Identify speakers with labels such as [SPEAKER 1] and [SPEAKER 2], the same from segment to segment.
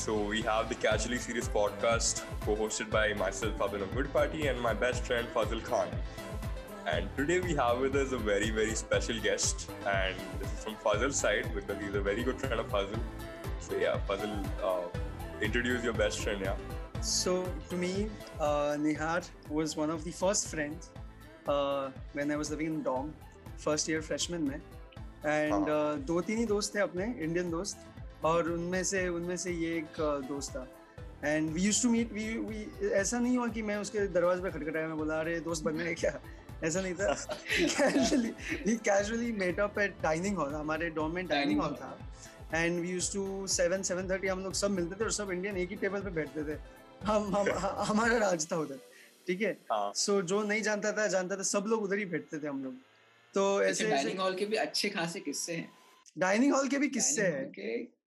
[SPEAKER 1] So we have the Casually Serious podcast co-hosted by myself, Abhinav Goodparty, and my best friend Fazil Khan. And today we have with us a very, very special guest. And this is from Fazil's side because he's a very good friend of Fazil. So yeah, Fazil, uh, introduce your best friend, yeah.
[SPEAKER 2] So to me, uh, Nihar was one of the first friends uh, when I was living in dorm, first year freshman में. And
[SPEAKER 1] हाँ।
[SPEAKER 2] uh, दो तीन ही दोस्त थे अपने Indian दोस्त और उनमें से उनमें से ये एक दोस्त था। And we use to meet we we ऐसा नहीं हुआ कि मैं उसके दरवाजे पे खटखटाया मैं बोला अरे दोस्त बनना है क्या? ऐसा नहीं था। Casually we casually met up at dining hall हमारे डॉम में डाइनिंग हॉल था। And we use to seven seven thirty हम लोग सब मिलते थे और सब इंडियन एक ही टेबल पे बैठते थे। हम हम हमारा राज था उधर ठीक है?
[SPEAKER 1] हाँ।
[SPEAKER 2] सो जो नहीं जानता था जानता था सब लोग उधर ही बैठते थे हम लोग। तो
[SPEAKER 3] ऐसे डाइनिंग हॉल के भी अच्छे खासे किस्से हैं।
[SPEAKER 2] डाइनिंग हॉल के भी किस्से हैं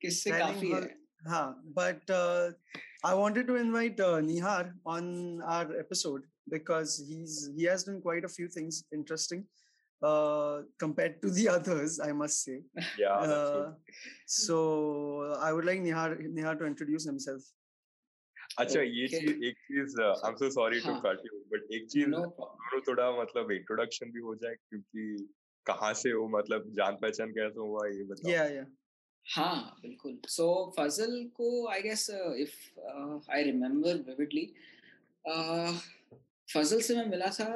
[SPEAKER 3] किस्से काफ़ी है
[SPEAKER 2] हाँ but uh, I wanted to invite uh, Nihar on our episode because he's he has done quite a few things interesting uh, compared to the others I must say
[SPEAKER 1] yeah that's
[SPEAKER 2] uh,
[SPEAKER 1] good.
[SPEAKER 2] so I would like Nihar Nihar to introduce himself
[SPEAKER 1] अच्छा ये. चीज़ एक चीज़ I am so sorry to
[SPEAKER 3] हाँ।
[SPEAKER 1] Cut you but एक चीज़ दोनों थोड़ा मतलब इंट्रोडक्शन भी हो जाए क्योंकि कहाँ से हो मतलब जान पहचान कैसे हुआ ये बताओ।
[SPEAKER 2] yeah yeah
[SPEAKER 3] हाँ बिल्कुल। सो so, फजल को I guess if I remember vividly Fazal से मैं मिला था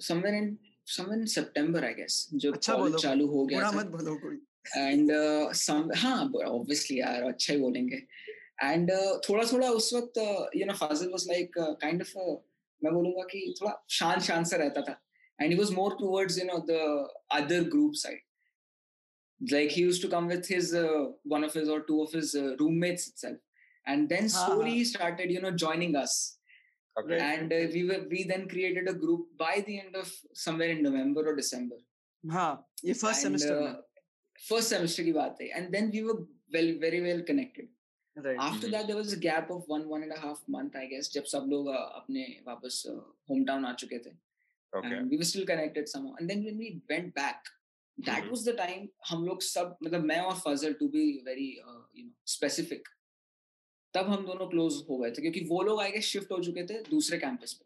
[SPEAKER 3] somewhere in somewhere in September I guess जब
[SPEAKER 2] अच्छा
[SPEAKER 3] कॉलेज
[SPEAKER 2] बोलो,
[SPEAKER 3] चालू हो गया था।
[SPEAKER 2] मत बोलो कोई।
[SPEAKER 3] एंड सम हाँ ऑब्वियसली यार अच्छा ही बोलेंगे। एंड थोड़ा थोड़ा उस वक्त you know Fazil was like kind of मैं बोलूँगा कि थोड़ा शांत शांत सा रहता था। And he was more towards you know the other group side like he used to come with his uh, one of his or two of his uh, roommates itself and then
[SPEAKER 2] हाँ,
[SPEAKER 3] slowly
[SPEAKER 2] हाँ.
[SPEAKER 3] he started you know joining us
[SPEAKER 1] Okay.
[SPEAKER 3] and uh, we were we then created a group by the end of somewhere in november or december
[SPEAKER 2] हाँ ये first
[SPEAKER 3] And,
[SPEAKER 2] semester
[SPEAKER 3] uh, first semester की बात है and then we were well very well connected
[SPEAKER 2] में right
[SPEAKER 3] after
[SPEAKER 1] Mhm.
[SPEAKER 3] that there was a gap of one one and a half month i guess जब सब लोग uh, अपने वापस home town आ चुके थे
[SPEAKER 1] okay.
[SPEAKER 3] and we were still connected somehow and then when we went back that
[SPEAKER 1] Mhm.
[SPEAKER 3] was the time हम लोग सब मतलब मैं और फजल to be very uh, you know specific तब हम दोनों क्लोज हो गए थे क्योंकि वो लोग आई गेस शिफ्ट हो चुके थे दूसरे कैंपस पे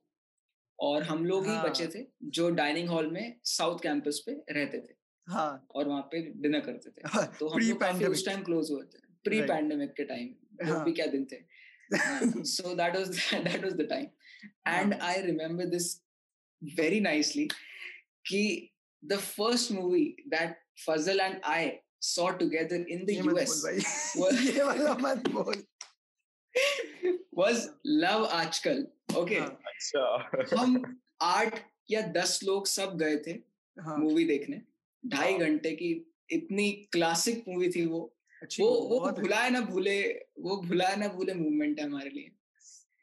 [SPEAKER 3] और हम लोग ही
[SPEAKER 2] हाँ।
[SPEAKER 3] बचे थे जो डाइनिंग हॉल में साउथ कैंपस पे रहते थे
[SPEAKER 2] हाँ
[SPEAKER 3] और वहाँ पे डिनर करते थे तो हम लोग उस टाइम क्लोज हुए थे प्री. पैंडेमिक के टाइम
[SPEAKER 2] हाँ।
[SPEAKER 3] भी क्या दिन थे so that was that was the time and
[SPEAKER 2] हाँ.
[SPEAKER 3] i remember this very nicely ki the first movie that fazal and i saw together in the us was- was love आजकल okay?
[SPEAKER 2] हाँ,
[SPEAKER 1] अच्छा।
[SPEAKER 3] हम आठ या दस लोग सब गए थे
[SPEAKER 2] हाँ।
[SPEAKER 3] मूवी देखने। ढाई
[SPEAKER 1] हाँ।
[SPEAKER 3] घंटे की इतनी क्लासिक मूवी थी वो। वो वो भुलाए ना भूले वो भुलाए ना भूले मूवमेंट है हमारे लिए।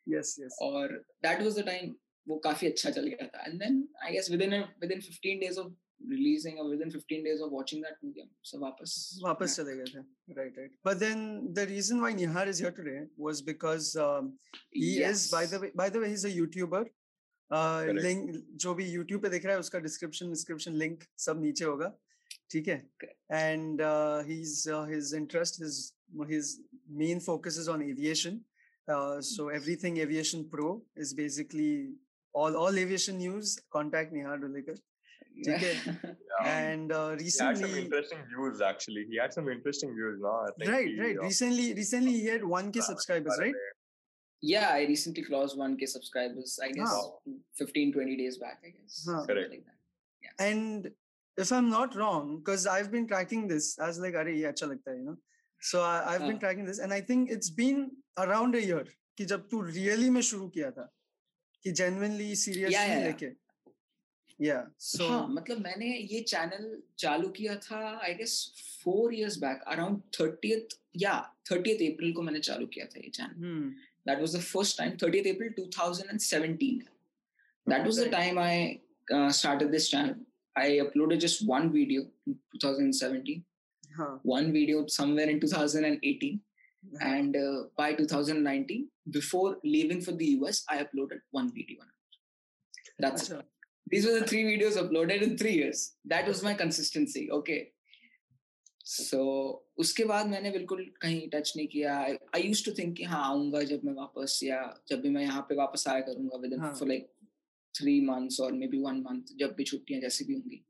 [SPEAKER 2] यस यस
[SPEAKER 3] और दैट वाज द टाइम वो काफ़ी अच्छा चल गया था and then I guess within within 15 days of releasing और within 15 days of watching that movie हम सब वापस
[SPEAKER 2] वापस चले गए थे right right but then the reason why Nihar is here today was because is by the way by the way he's a youtuber uh link जो भी youtube पे देख रहा है उसका description description link सब नीचे होगा ठीक है
[SPEAKER 3] Correct.
[SPEAKER 2] and uh, he's uh, his interest his his main focus is on aviation uh, so everything aviation pro is basically all all aviation news contact Nihar Dulekar ठीक है
[SPEAKER 1] Yeah.
[SPEAKER 2] and uh,
[SPEAKER 1] he had some
[SPEAKER 2] recently
[SPEAKER 1] interesting views actually he had some interesting views no I think
[SPEAKER 2] right
[SPEAKER 1] he,
[SPEAKER 2] right
[SPEAKER 1] uh,
[SPEAKER 2] recently recently he had 1k
[SPEAKER 1] uh,
[SPEAKER 2] subscribers right
[SPEAKER 3] yeah i recently crossed 1k subscribers i guess
[SPEAKER 1] Wow.
[SPEAKER 3] 15 20 days back i guess
[SPEAKER 2] Huh.
[SPEAKER 3] something
[SPEAKER 1] Correct.
[SPEAKER 3] like that
[SPEAKER 2] and if i'm not wrong because i've been tracking this as like are ye acha lagta hai you know so I, i've been
[SPEAKER 3] हाँ.
[SPEAKER 2] tracking this and i think it's been around a year कि जब तू really में शुरू किया था कि genuinely seriously
[SPEAKER 3] yeah, yeah.
[SPEAKER 2] लेके yeah so
[SPEAKER 3] हाँ मतलब मैंने ये चैनल चालू किया था I guess four years back around thirtieth या थर्टियथ अप्रैल को मैंने चालू किया था ये channel
[SPEAKER 2] hmm,
[SPEAKER 3] that was the first time 30th april 2017 that was the
[SPEAKER 2] Right.
[SPEAKER 3] time i uh, started this channel i uploaded just one video in 2017
[SPEAKER 2] huh,
[SPEAKER 3] one video somewhere in 2018
[SPEAKER 2] huh.
[SPEAKER 3] And uh, by 2019 before leaving for the us i uploaded one video that's it these were the three videos uploaded in three years that was my consistency okay so so, उसके बाद मैंने बिल्कुल कहीं touch नहीं किया आई use to think कि हाँ आऊँगा जब मैं वापस या जब भी मैं यहाँ पे वापस आया करूँगा within for like three months और मे बी वन मंथ जब भी छुट्टियाँ जैसी भी होंगी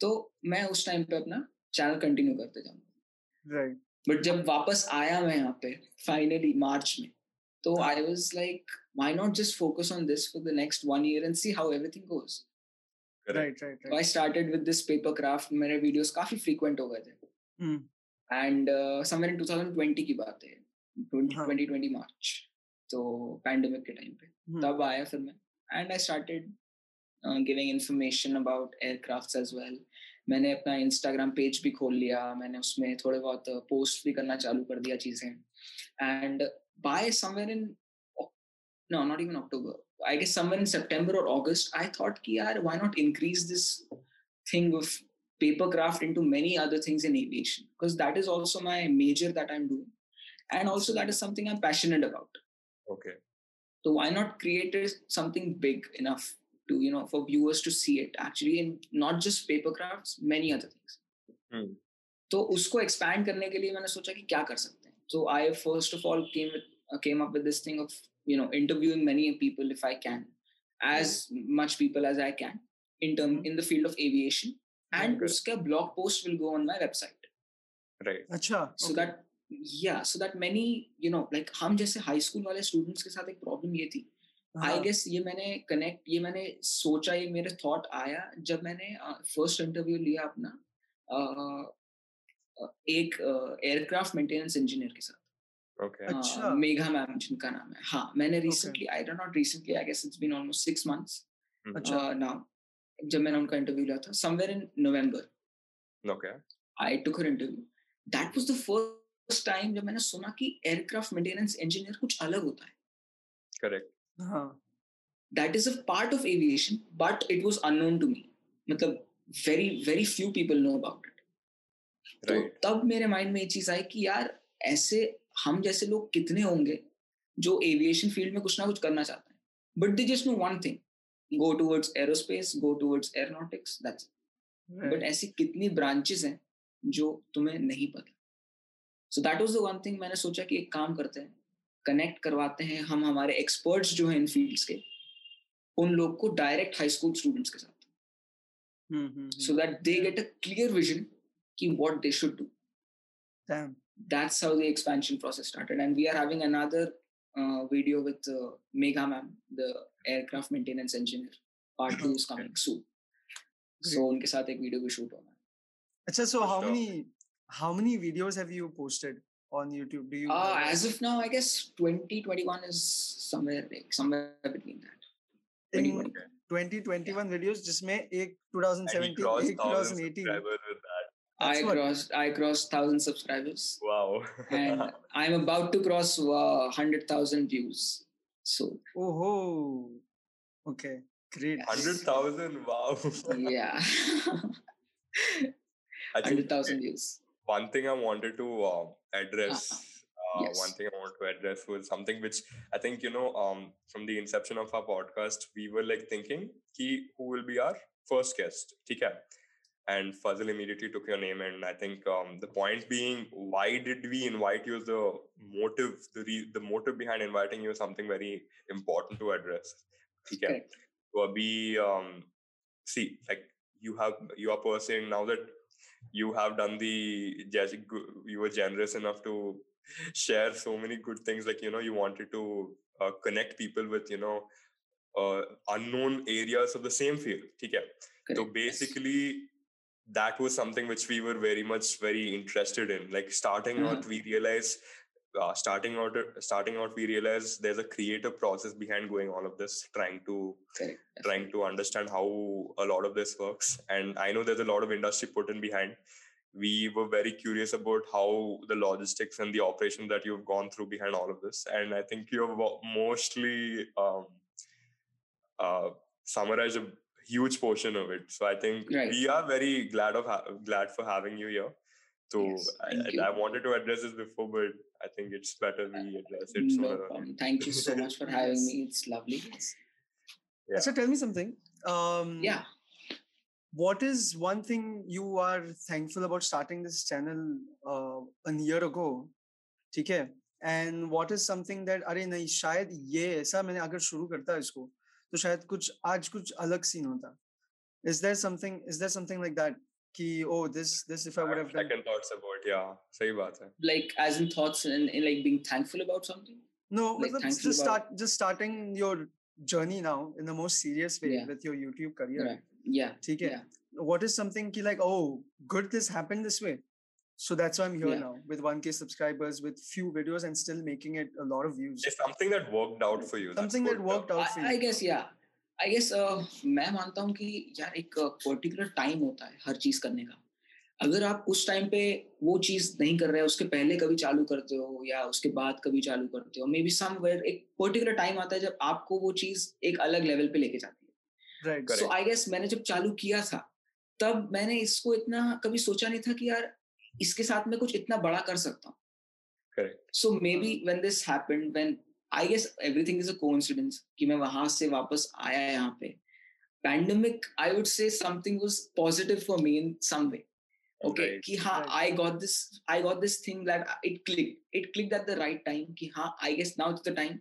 [SPEAKER 3] तो मैं उस टाइम पे अपना चैनल कंटिन्यू करते जाऊँगा
[SPEAKER 2] राइट
[SPEAKER 3] बट जब वापस आया मैं यहाँ पे फाइनली मार्च में तो I was like why not just focus on this for the next one year and see how everything
[SPEAKER 2] right right
[SPEAKER 3] I started with this paper craft मेरे वीडियोस काफ़ी फ्रीक्वेंट हो गए थे। एंड समवेयर इन 2020 की बात है 2020 मार्च तो pandemic के टाइम पे। तब आया फिर मैं। And I started giving information about aircrafts as well मैंने अपना इंस्टाग्राम पेज भी खोल लिया मैंने उसमें थोड़े बहुत पोस्ट भी करना चालू कर दिया चीजें and by somewhere in no not even october i guess somewhere in september or august i thought ki yaar why not increase this thing of papercraft into many other things in aviation because that is also my major that i'm doing and also that is something i'm passionate about
[SPEAKER 1] okay
[SPEAKER 3] so why not create something big enough To you know for viewers to see it actually in not just papercrafts many other things
[SPEAKER 1] hmm.
[SPEAKER 3] तो उसको expand करने के लिए मैंने सोचा कि क्या कर सकते हैं so I first of all came with came up with this thing of you know interviewing many people if I can as much people as I can in term in the field of aviation and okay. uska blog post will go on my website
[SPEAKER 1] right
[SPEAKER 2] acha
[SPEAKER 3] so okay. that yeah so that many you know like हम जैसे high school वाले students के साथ एक problem ये थी आई guess ये मैंने कनेक्ट ये मैंने सोचा ये मेरे थॉट आया जब मैंने फ़र्स्ट इंटरव्यू लिया अपना एक एयरक्राफ्ट मेंटेनेंस इंजीनियर के साथ। अच्छा। मेघा मैम जिनका नाम है। हाँ मैंने recently I don't not recently I guess it's been almost six months अच्छा। नाउ जब मैंने उनका इंटरव्यू लिया था somewhere in November
[SPEAKER 1] okay.
[SPEAKER 3] I took her interview that was the first time जब मैंने सुना कि एयरक्राफ्ट मेंटेनेंस इंजीनियर कुछ अलग होता है।
[SPEAKER 1] करेक्ट
[SPEAKER 2] हाँ।
[SPEAKER 3] That is a part of aviation but it was unknown to me. मतलब very very few people know about it.
[SPEAKER 1] right.
[SPEAKER 3] तो तब मेरे माइंड में ये चीज़ आई कि यार ऐसे हम जैसे लोग कितने होंगे जो एविएशन फ़ील्ड में कुछ ना कुछ करना चाहते हैं? But they just know one thing go towards aerospace go towards aeronautics that's but ऐसी कितनी ब्रांचेस हैं जो तुम्हें नहीं पता? So that was the one thing मैंने सोचा कि एक काम करते हैं। कनेक्ट करवाते हैं हम हमारे एक्सपर्ट्स जो हैं इन फील्ड्स के उन लोग को डायरेक्ट हाई स्कूल स्टूडेंट्स के साथ so that they get a clear vision कि what they should do that's how the expansion process started and we are having another uh, video with uh, Megha ma'am the aircraft maintenance engineer part 2 is coming soon so उनके साथ एक video भी shoot होना है
[SPEAKER 2] अच्छा so how many how many videos have you posted on YouTube? Do you?
[SPEAKER 3] Uh, as of now, I guess 2021 is somewhere like somewhere between that.
[SPEAKER 2] In 2021 videos, जिसमें एक 2017, एक 2018.
[SPEAKER 3] I crossed I crossed thousand subscribers.
[SPEAKER 1] Wow.
[SPEAKER 3] and I'm about to cross uh, hundred thousand views. So.
[SPEAKER 2] Oh. Okay. Great.
[SPEAKER 1] Hundred thousand. Wow.
[SPEAKER 3] yeah. Hundred thousand views.
[SPEAKER 1] One thing I wanted to uh, address.
[SPEAKER 3] Uh-huh.
[SPEAKER 1] Uh,
[SPEAKER 3] Yes.
[SPEAKER 1] One thing I want to address was something which I think you know. Um, from the inception of our podcast, we were like thinking, "Ki who will be our first guest?" Okay. And Fazil immediately took your name, and I think um, the point being, why did we invite you? The motive, the re- the motive behind inviting you is something very important to address. Okay. So abhi, um, see, like you have you are person now that you have done the you were generous enough to share so many good things like you know you wanted to uh, connect people with you know uh, unknown areas of the same field okay so basically that was something which we were very much very interested in like starting
[SPEAKER 3] Uh-huh.
[SPEAKER 1] out we realized uh, starting out starting out we realized there's a creative process behind going all of this trying to
[SPEAKER 3] Correct.
[SPEAKER 1] trying to understand how a lot of this works. And i know there's a lot of industry put in behind. We were very curious about how the logistics and the operation that you've gone through behind all of this. And i think you have mostly um, uh, summarized a huge portion of it. So i think
[SPEAKER 3] Right.
[SPEAKER 1] we are very glad of ha- glad for having you here so
[SPEAKER 3] Yes,
[SPEAKER 1] I,
[SPEAKER 3] thank
[SPEAKER 1] I-
[SPEAKER 3] you.
[SPEAKER 1] I wanted to address this before but i think it's better we address it
[SPEAKER 3] No
[SPEAKER 1] sooner or
[SPEAKER 3] problem. Thank you so much for having
[SPEAKER 2] Yes.
[SPEAKER 3] me. It's lovely.
[SPEAKER 1] Yeah.
[SPEAKER 2] So tell me something. Um,
[SPEAKER 3] Yeah.
[SPEAKER 2] what is one thing you are thankful about starting this channel uh, a year ago ठीक है and what is something that अरे नहीं शायद ये ऐसा मैंने अगर शुरू करता इसको तो शायद कुछ आज कुछ अलग सीन होता is there something is there something like that ki oh this this if i would have
[SPEAKER 1] done second thoughts about yeah sahi baat hai
[SPEAKER 3] like as in thoughts in, in like being thankful about something
[SPEAKER 2] no like just start just starting your journey now in the most serious way yeah. with your youtube career
[SPEAKER 3] right. yeah
[SPEAKER 2] ठीक है what is something ki like oh good this happened this way so that's why i'm here yeah. now with 1k subscribers with few videos and still making it a lot of views
[SPEAKER 1] it's something that worked out for you
[SPEAKER 2] something that worked out for
[SPEAKER 3] you i guess yeah I guess uh, मैं मानता हूँ कि यार एक particular time होता है हर चीज़ करने का। अगर आप उस टाइम पे वो चीज़ नहीं कर रहे उसके पहले कभी चालू करते हो या उसके बाद कभी चालू करते हो मे बी समवेयर एक पर्टिकुलर टाइम आता है जब आपको वो चीज़ एक अलग लेवल पे लेके जाती है। सो आई गेस मैंने जब चालू किया था तब मैंने इसको इतना कभी सोचा नहीं था कि यार इसके साथ में कुछ इतना बड़ा कर सकता हूँ। So maybe when this happened when I guess everything is a coincidence कि मैं वहाँ से वापस आया यहाँ पे। Pandemic I would say something was positive for me in some way okay कि हाँ I got this I got this thing that it click it click at the right time कि हाँ I guess now is the time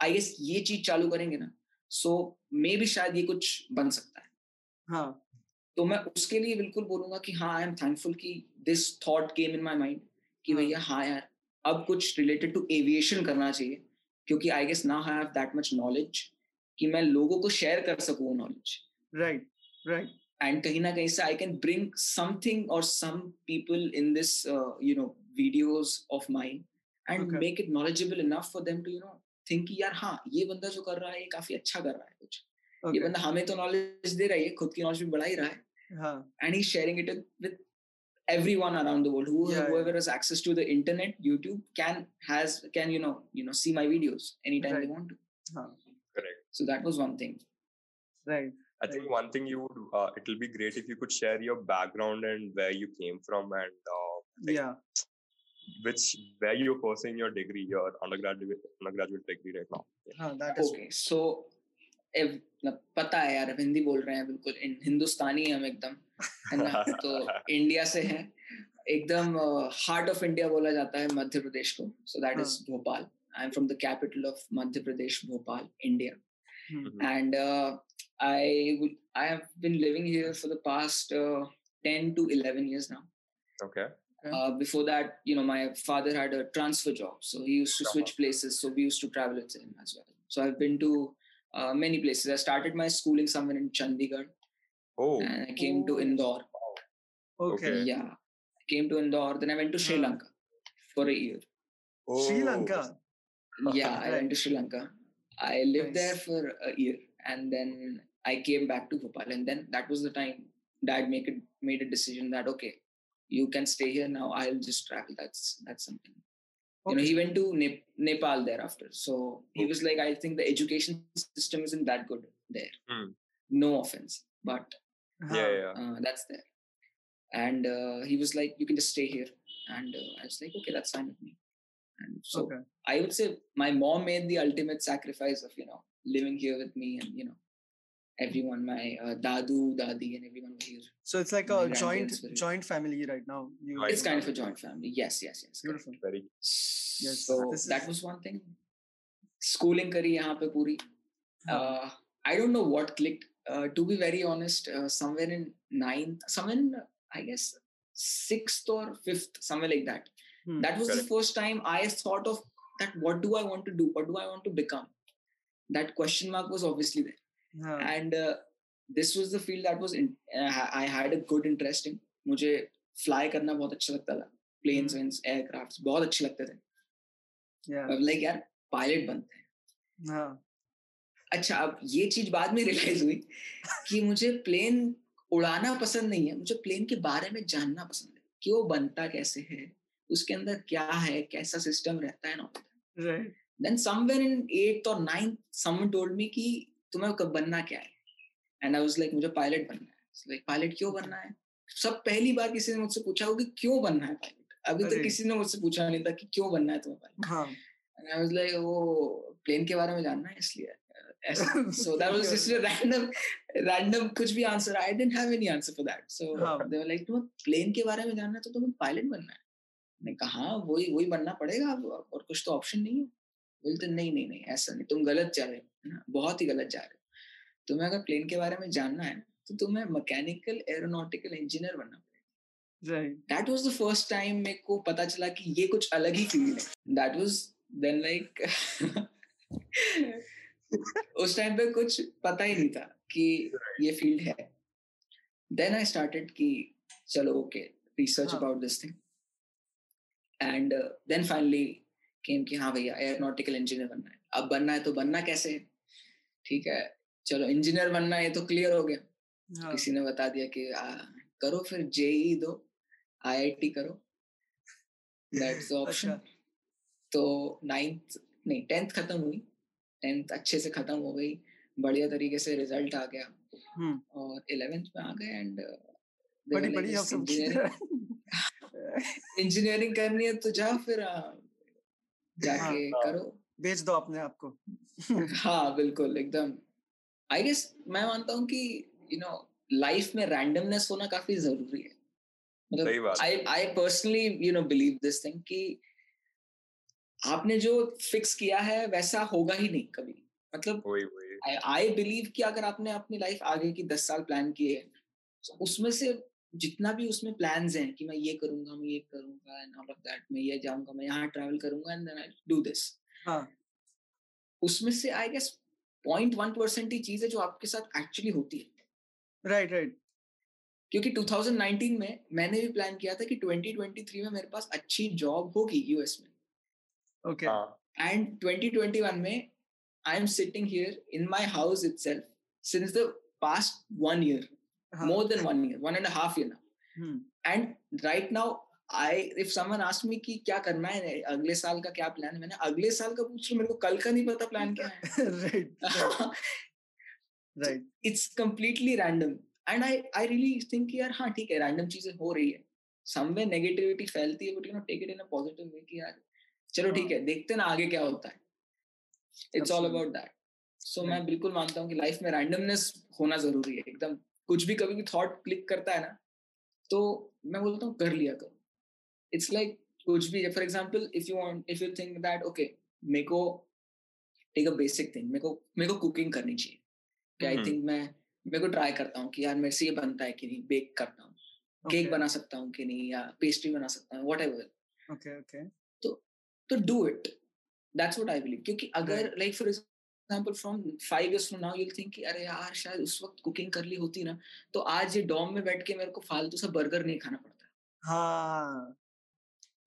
[SPEAKER 3] I guess ये चीज़ चालू करेंगे ना सो मे भी शायद ये कुछ बन सकता है।
[SPEAKER 2] हाँ।
[SPEAKER 3] तो मैं उसके लिए बिल्कुल बोलूँगा कि हाँ आई एम थैंकफुल कि this thought came in my mind कि हाँ। भैया हाँ यार अब कुछ रिलेटेड टू एविएशन करना चाहिए। क्योंकि I guess I have that much knowledge कि मैं लोगों को शेयर कर सकूँ नॉलेज
[SPEAKER 2] राइट राइट
[SPEAKER 3] एंड कहीं ना कहीं से आई कैन ब्रिंग समथिंग और some people in this you know videos of mind and make it knowledgeable enough for them to you know think कि यार हाँ ये बंदा जो कर रहा है ये काफ़ी अच्छा कर रहा है कुछ। okay. ये बंदा हमें तो नॉलेज दे रहा है खुद की नॉलेज भी बढ़ा ही रहा है। And he's sharing it with everyone around the world who yeah, whoever yeah. has access to the internet youtube can has can you know you know see my videos anytime right. they want to
[SPEAKER 2] huh.
[SPEAKER 1] correct
[SPEAKER 3] so that was one thing
[SPEAKER 2] right
[SPEAKER 1] I think one thing you would, uh, it will be great if you could share your background and where you came from and uh,
[SPEAKER 2] like yeah,
[SPEAKER 1] which where you're pursuing your degree, your undergraduate undergraduate degree right now.
[SPEAKER 2] Yeah. that is
[SPEAKER 3] okay. So पता है यार हिंदी बोल रहे हैं बिल्कुल हिंदुस्तानी हम एकदम है ना तो इंडिया से हैं एकदम हार्ट ऑफ इंडिया बोला जाता है मध्य प्रदेश को so that is Bhopal I am from the capital of Madhya Pradesh Bhopal India and I I have been living here for the past 10 to 11 years now
[SPEAKER 1] okay
[SPEAKER 3] uh, before that you know my father had a transfer job so he used to switch places so we used to travel with him as well so i've been to uh, many places. I started my schooling somewhere in Chandigarh.
[SPEAKER 1] Oh.
[SPEAKER 3] And I came to Indore.
[SPEAKER 2] Okay.
[SPEAKER 3] Yeah. I came to Indore. Then I went to Sri Lanka for a year.
[SPEAKER 2] Oh. Sri Lanka?
[SPEAKER 3] Yeah, I went to Sri Lanka. I lived nice. there for a year and then I came back to Bhopal. And then that was the time dad make it, made a decision that, okay, you can stay here now. I'll just travel. That's that's something Okay. You know, he went to ne- Nepal thereafter. So he was like, I think the education system isn't that good there.
[SPEAKER 1] Mm.
[SPEAKER 3] No offense, but uh-huh.
[SPEAKER 1] yeah, uh, yeah.
[SPEAKER 3] Uh, that's there. And uh, he was like you can just stay here. And uh, i was like okay that's fine with me. And so okay. i would say my mom made the ultimate sacrifice of you know living here with me and you know everyone my uh, dadu dadi and everyone here
[SPEAKER 2] so it's like my a joint joint family right now
[SPEAKER 3] you it's kind of a joint family. Yes yes yes
[SPEAKER 2] beautiful.
[SPEAKER 1] Very.
[SPEAKER 3] Yes so that was one thing. Schooling kari yahan pe puri i don't know what clicked Uh, to be very honest, uh, somewhere in ninth, somewhere in I guess sixth or fifth, somewhere like that. Hmm. That was Correct. the first time I thought of that. What do I want to do? What do I want to become? That question mark was obviously there
[SPEAKER 2] हाँ.
[SPEAKER 3] and uh, this was the field that was in, uh, I had a good interest in मुझे fly करना बहुत अच्छा लगता था planes veins aircraft बहुत अच्छे लगते थे अब लाइक यार पायलट बनते हैं
[SPEAKER 2] हाँ.
[SPEAKER 3] अच्छा अब ये चीज़ बाद में रियलाइज़ हुई कि मुझे प्लेन उड़ाना पसंद नहीं है मुझे प्लेन के बारे में जानना पसंद है कि वो बनता कैसे है उसके अंदर क्या है कैसा सिस्टम रहता है ना देन समवेयर इन एट्थ और नाइन्थ समवन टोल्ड मी कि तुम्हें कब बनना क्या है? एंड आई वाज लाइक मुझे पायलट बनना है। लाइक पायलट क्यों बनना है? सब पहली बार किसी ने मुझसे पूछा होगा क्यों बनना है पायलट अभी तक किसी ने मुझसे पूछा नहीं था कि क्यों बनना है तुम्हें
[SPEAKER 2] pilot
[SPEAKER 3] and I was like वो प्लेन के बारे में जानना है इसलिए। so that was just a random random कुछ भी answer I didn't have any answer for that. So
[SPEAKER 2] हाँ.
[SPEAKER 3] they were like तुम्हें plane के बारे में जानना है तो तुम्हें pilot बनना है. मैं कहा हाँ वही वही बनना पड़ेगा और कुछ तो ऑप्शन नहीं है. बोलते नहीं नहीं नहीं ऐसा नहीं तुम गलत जा रहे हो ना? बहुत ही गलत जा रहे हो। तुम्हें अगर प्लेन के बारे में जानना है तो तुम्हें मैकेनिकल एरोनॉटिकल इंजीनियर बनना पड़ेगा. That was the first time मेरे को पता चला कि ये कुछ अलग ही फ़ील्ड है। दैट वाज देन लाइक उस टाइम पे कुछ पता ही नहीं था कि ये फ़ील्ड है। देन आई स्टार्टेड कि चलो okay
[SPEAKER 2] research.
[SPEAKER 3] About this thing and then finally came कि हाँ भैया एयरोनॉटिकल इंजीनियर बनना है। अब बनना है तो बनना कैसे है? ठीक है चलो इंजीनियर बनना है ये तो क्लियर हो गया।
[SPEAKER 2] हाँ।
[SPEAKER 3] किसी ने बता दिया कि आ, करो फिर जेई दो आईआईटी करो। दैट्स ऑप्शन
[SPEAKER 2] अच्छा।
[SPEAKER 3] तो नाइन्थ नहीं टेंथ खत्म हुई। टेंथ अच्छे से खत्म हो गई बढ़िया तरीके से रिज़ल्ट आ गया।
[SPEAKER 2] हम्म
[SPEAKER 3] और इलेवेंथ में आ गए एंड
[SPEAKER 2] बड़ी बड़ी आप
[SPEAKER 3] इंजीनियरिंग करनी है तो जा फिर आ, जाके
[SPEAKER 1] हाँ।
[SPEAKER 3] करो।
[SPEAKER 2] बेच दो अपने आप को।
[SPEAKER 3] हाँ बिल्कुल एकदम। आई गेस मैं मानता हूँ कि यू नो लाइफ में रैंडमनेस होना काफ़ी ज़रूरी है। मतलब I I personally you know believe this thing कि आपने जो फिक्स किया है वैसा होगा ही नहीं कभी। मतलब आई बिलीव कि अगर आपने अपनी लाइफ आगे की दस साल प्लान किए हैं तो उसमें से जितना भी उसमें प्लान्स हैं कि मैं ये करूँगा मैं ये करूँगा एंड ऑल ऑफ़ दैट मैं ये जाऊँगा मैं यहाँ ट्रैवल करूँगा and then I do this
[SPEAKER 2] हाँ।
[SPEAKER 3] उसमें से I guess point one percent ही चीज़ है जो आपके साथ एक्चुअली होती है।
[SPEAKER 2] राइट राइट
[SPEAKER 3] क्योंकि 2019 में मैंने भी प्लान किया था कि 2023 में मेरे पास अच्छी जॉब होगी यूएस में।
[SPEAKER 2] ओके
[SPEAKER 3] and 2021 में I am sitting here in my house itself since the past one year,
[SPEAKER 2] हाँ
[SPEAKER 3] more than one year, one and a half year now.
[SPEAKER 2] Hmm
[SPEAKER 3] And right now, I if someone asked me कि क्या करना है अगले साल का क्या plan है मैंने अगले साल का पूछ मेरे को कल का नहीं पता प्लान क्या है।
[SPEAKER 2] Right right
[SPEAKER 3] it's completely random and I I really think यार हाँ ठीक है रैंडम चीज़ें हो रही है। समवे नेगेटिविटी फैलती है but you know take it in a positive way कि यार चलो ठीक है। देखते ना आगे क्या होता है। It's
[SPEAKER 2] all
[SPEAKER 3] about that so मैं बिल्कुल मानता हूँ कि लाइफ में रैंडमनेस होना ज़रूरी है एकदम। कुछ भी कभी भी थॉट क्लिक करता है ना तो मैं बोलता हूँ कर लिया करो। इट्स लाइक कुछ भी for example if you want if you think that okay मेरे को टेक अ बेसिक थिंग मेरे को मेरे को कुकिंग करनी चाहिए। कि आई। थिंक मैं मेरे को ट्राई करता हूँ कि यार मेरे से ये बनता है कि नहीं बेक करता हूँ। केक बना सकता हूँ कि नहीं या पेस्ट्री बना सकता हूँ वट एवर
[SPEAKER 2] ओके ओके
[SPEAKER 3] तो do it that's what I believe क्योंकि अगर like for example from five years from now you'll think कि अरे यार शायद उस वक्त कुकिंग कर ली होती ना। तो आज ये डॉम में बैठ के मेरे को फालतू सा बर्गर नहीं खाना पड़ता।
[SPEAKER 2] हाँ।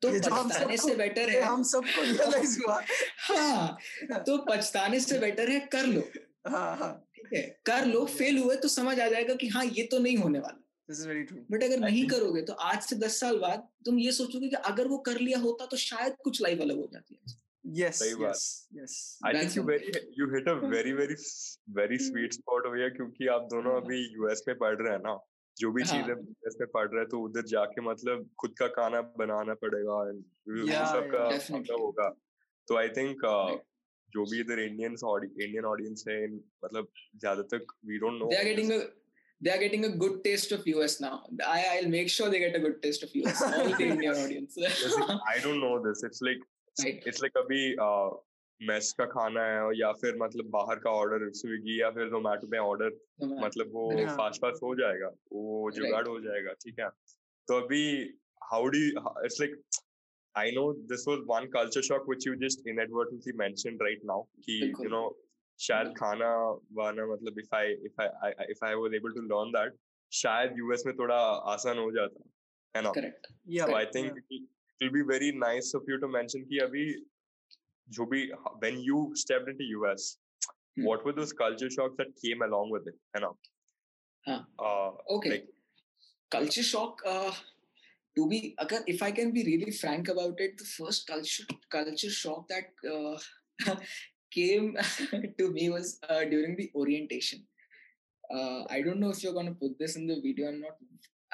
[SPEAKER 3] तो
[SPEAKER 2] ये हम
[SPEAKER 3] पछताने से बेटर है।
[SPEAKER 2] हम सबको रियलाइज़ हुआ।
[SPEAKER 3] हाँ तो पछताने से बेटर है कर लो।
[SPEAKER 2] हाँ हाँ।
[SPEAKER 3] ठीक है? कर लो फेल हुए तो समझ आ जाएगा कि हाँ ये तो नहीं होने वाला। बट अगर
[SPEAKER 1] I
[SPEAKER 3] नहीं
[SPEAKER 1] think-
[SPEAKER 3] करोगे तो आज से दस साल बाद तुम ये सोचोगे कि अगर वो कर लिया होता तो शायद कुछ लाइफ अलग हो जाती है।
[SPEAKER 1] बात।
[SPEAKER 2] Yes yes
[SPEAKER 1] I think you very you hit a very very very sweet spot over here क्योंकि आप दोनों अभी यूएस में पढ़ रहे हैं ना। जो भी
[SPEAKER 3] हाँ।
[SPEAKER 1] चीज़ें यूएस में पढ़ रहे हैं तो उधर जाके मतलब खुद का खाना बनाना पड़ेगा
[SPEAKER 2] Yeah,
[SPEAKER 1] सबका मतलब होगा। तो आई थिंक जो भी इधर इंडियंस इंडियन ऑडियंस है मतलब ज़्यादा तक we don't know
[SPEAKER 3] they are getting a they are getting a good taste of US now. I I'll make sure they get a good taste of US. All the Indian audience.
[SPEAKER 1] I don't know this it's like
[SPEAKER 3] right.
[SPEAKER 1] It's like अभी mess का खाना है या फिर मतलब बाहर का order Swiggy या फिर जोमेटो पे ऑर्डर मतलब वो
[SPEAKER 2] हाँ।
[SPEAKER 1] फास्ट फास्ट हो जाएगा वो जुगाड़ हो जाएगा ठीक है तो अभी how do it's like I know this was one culture shock which you just inadvertently mentioned right now कि
[SPEAKER 3] बिल्कुल।
[SPEAKER 1] यू नो शायद खाना वाना मतलब if I if I if I was able to learn that शायद US में थोड़ा आसान हो जाता है ना
[SPEAKER 3] Correct.
[SPEAKER 2] या
[SPEAKER 1] i think it will be very nice of you to mention कि अभी जो भी when you stepped into US
[SPEAKER 3] Hmm.
[SPEAKER 1] what were those culture shocks that came along with it है ना
[SPEAKER 3] हाँ.
[SPEAKER 1] uh,
[SPEAKER 3] culture shock. Uh, to be again, if I can be really frank about it, the first culture culture shock that uh, came to me was uh, during the orientation. Uh, I don't know if you're gonna put this in the video. I'm not.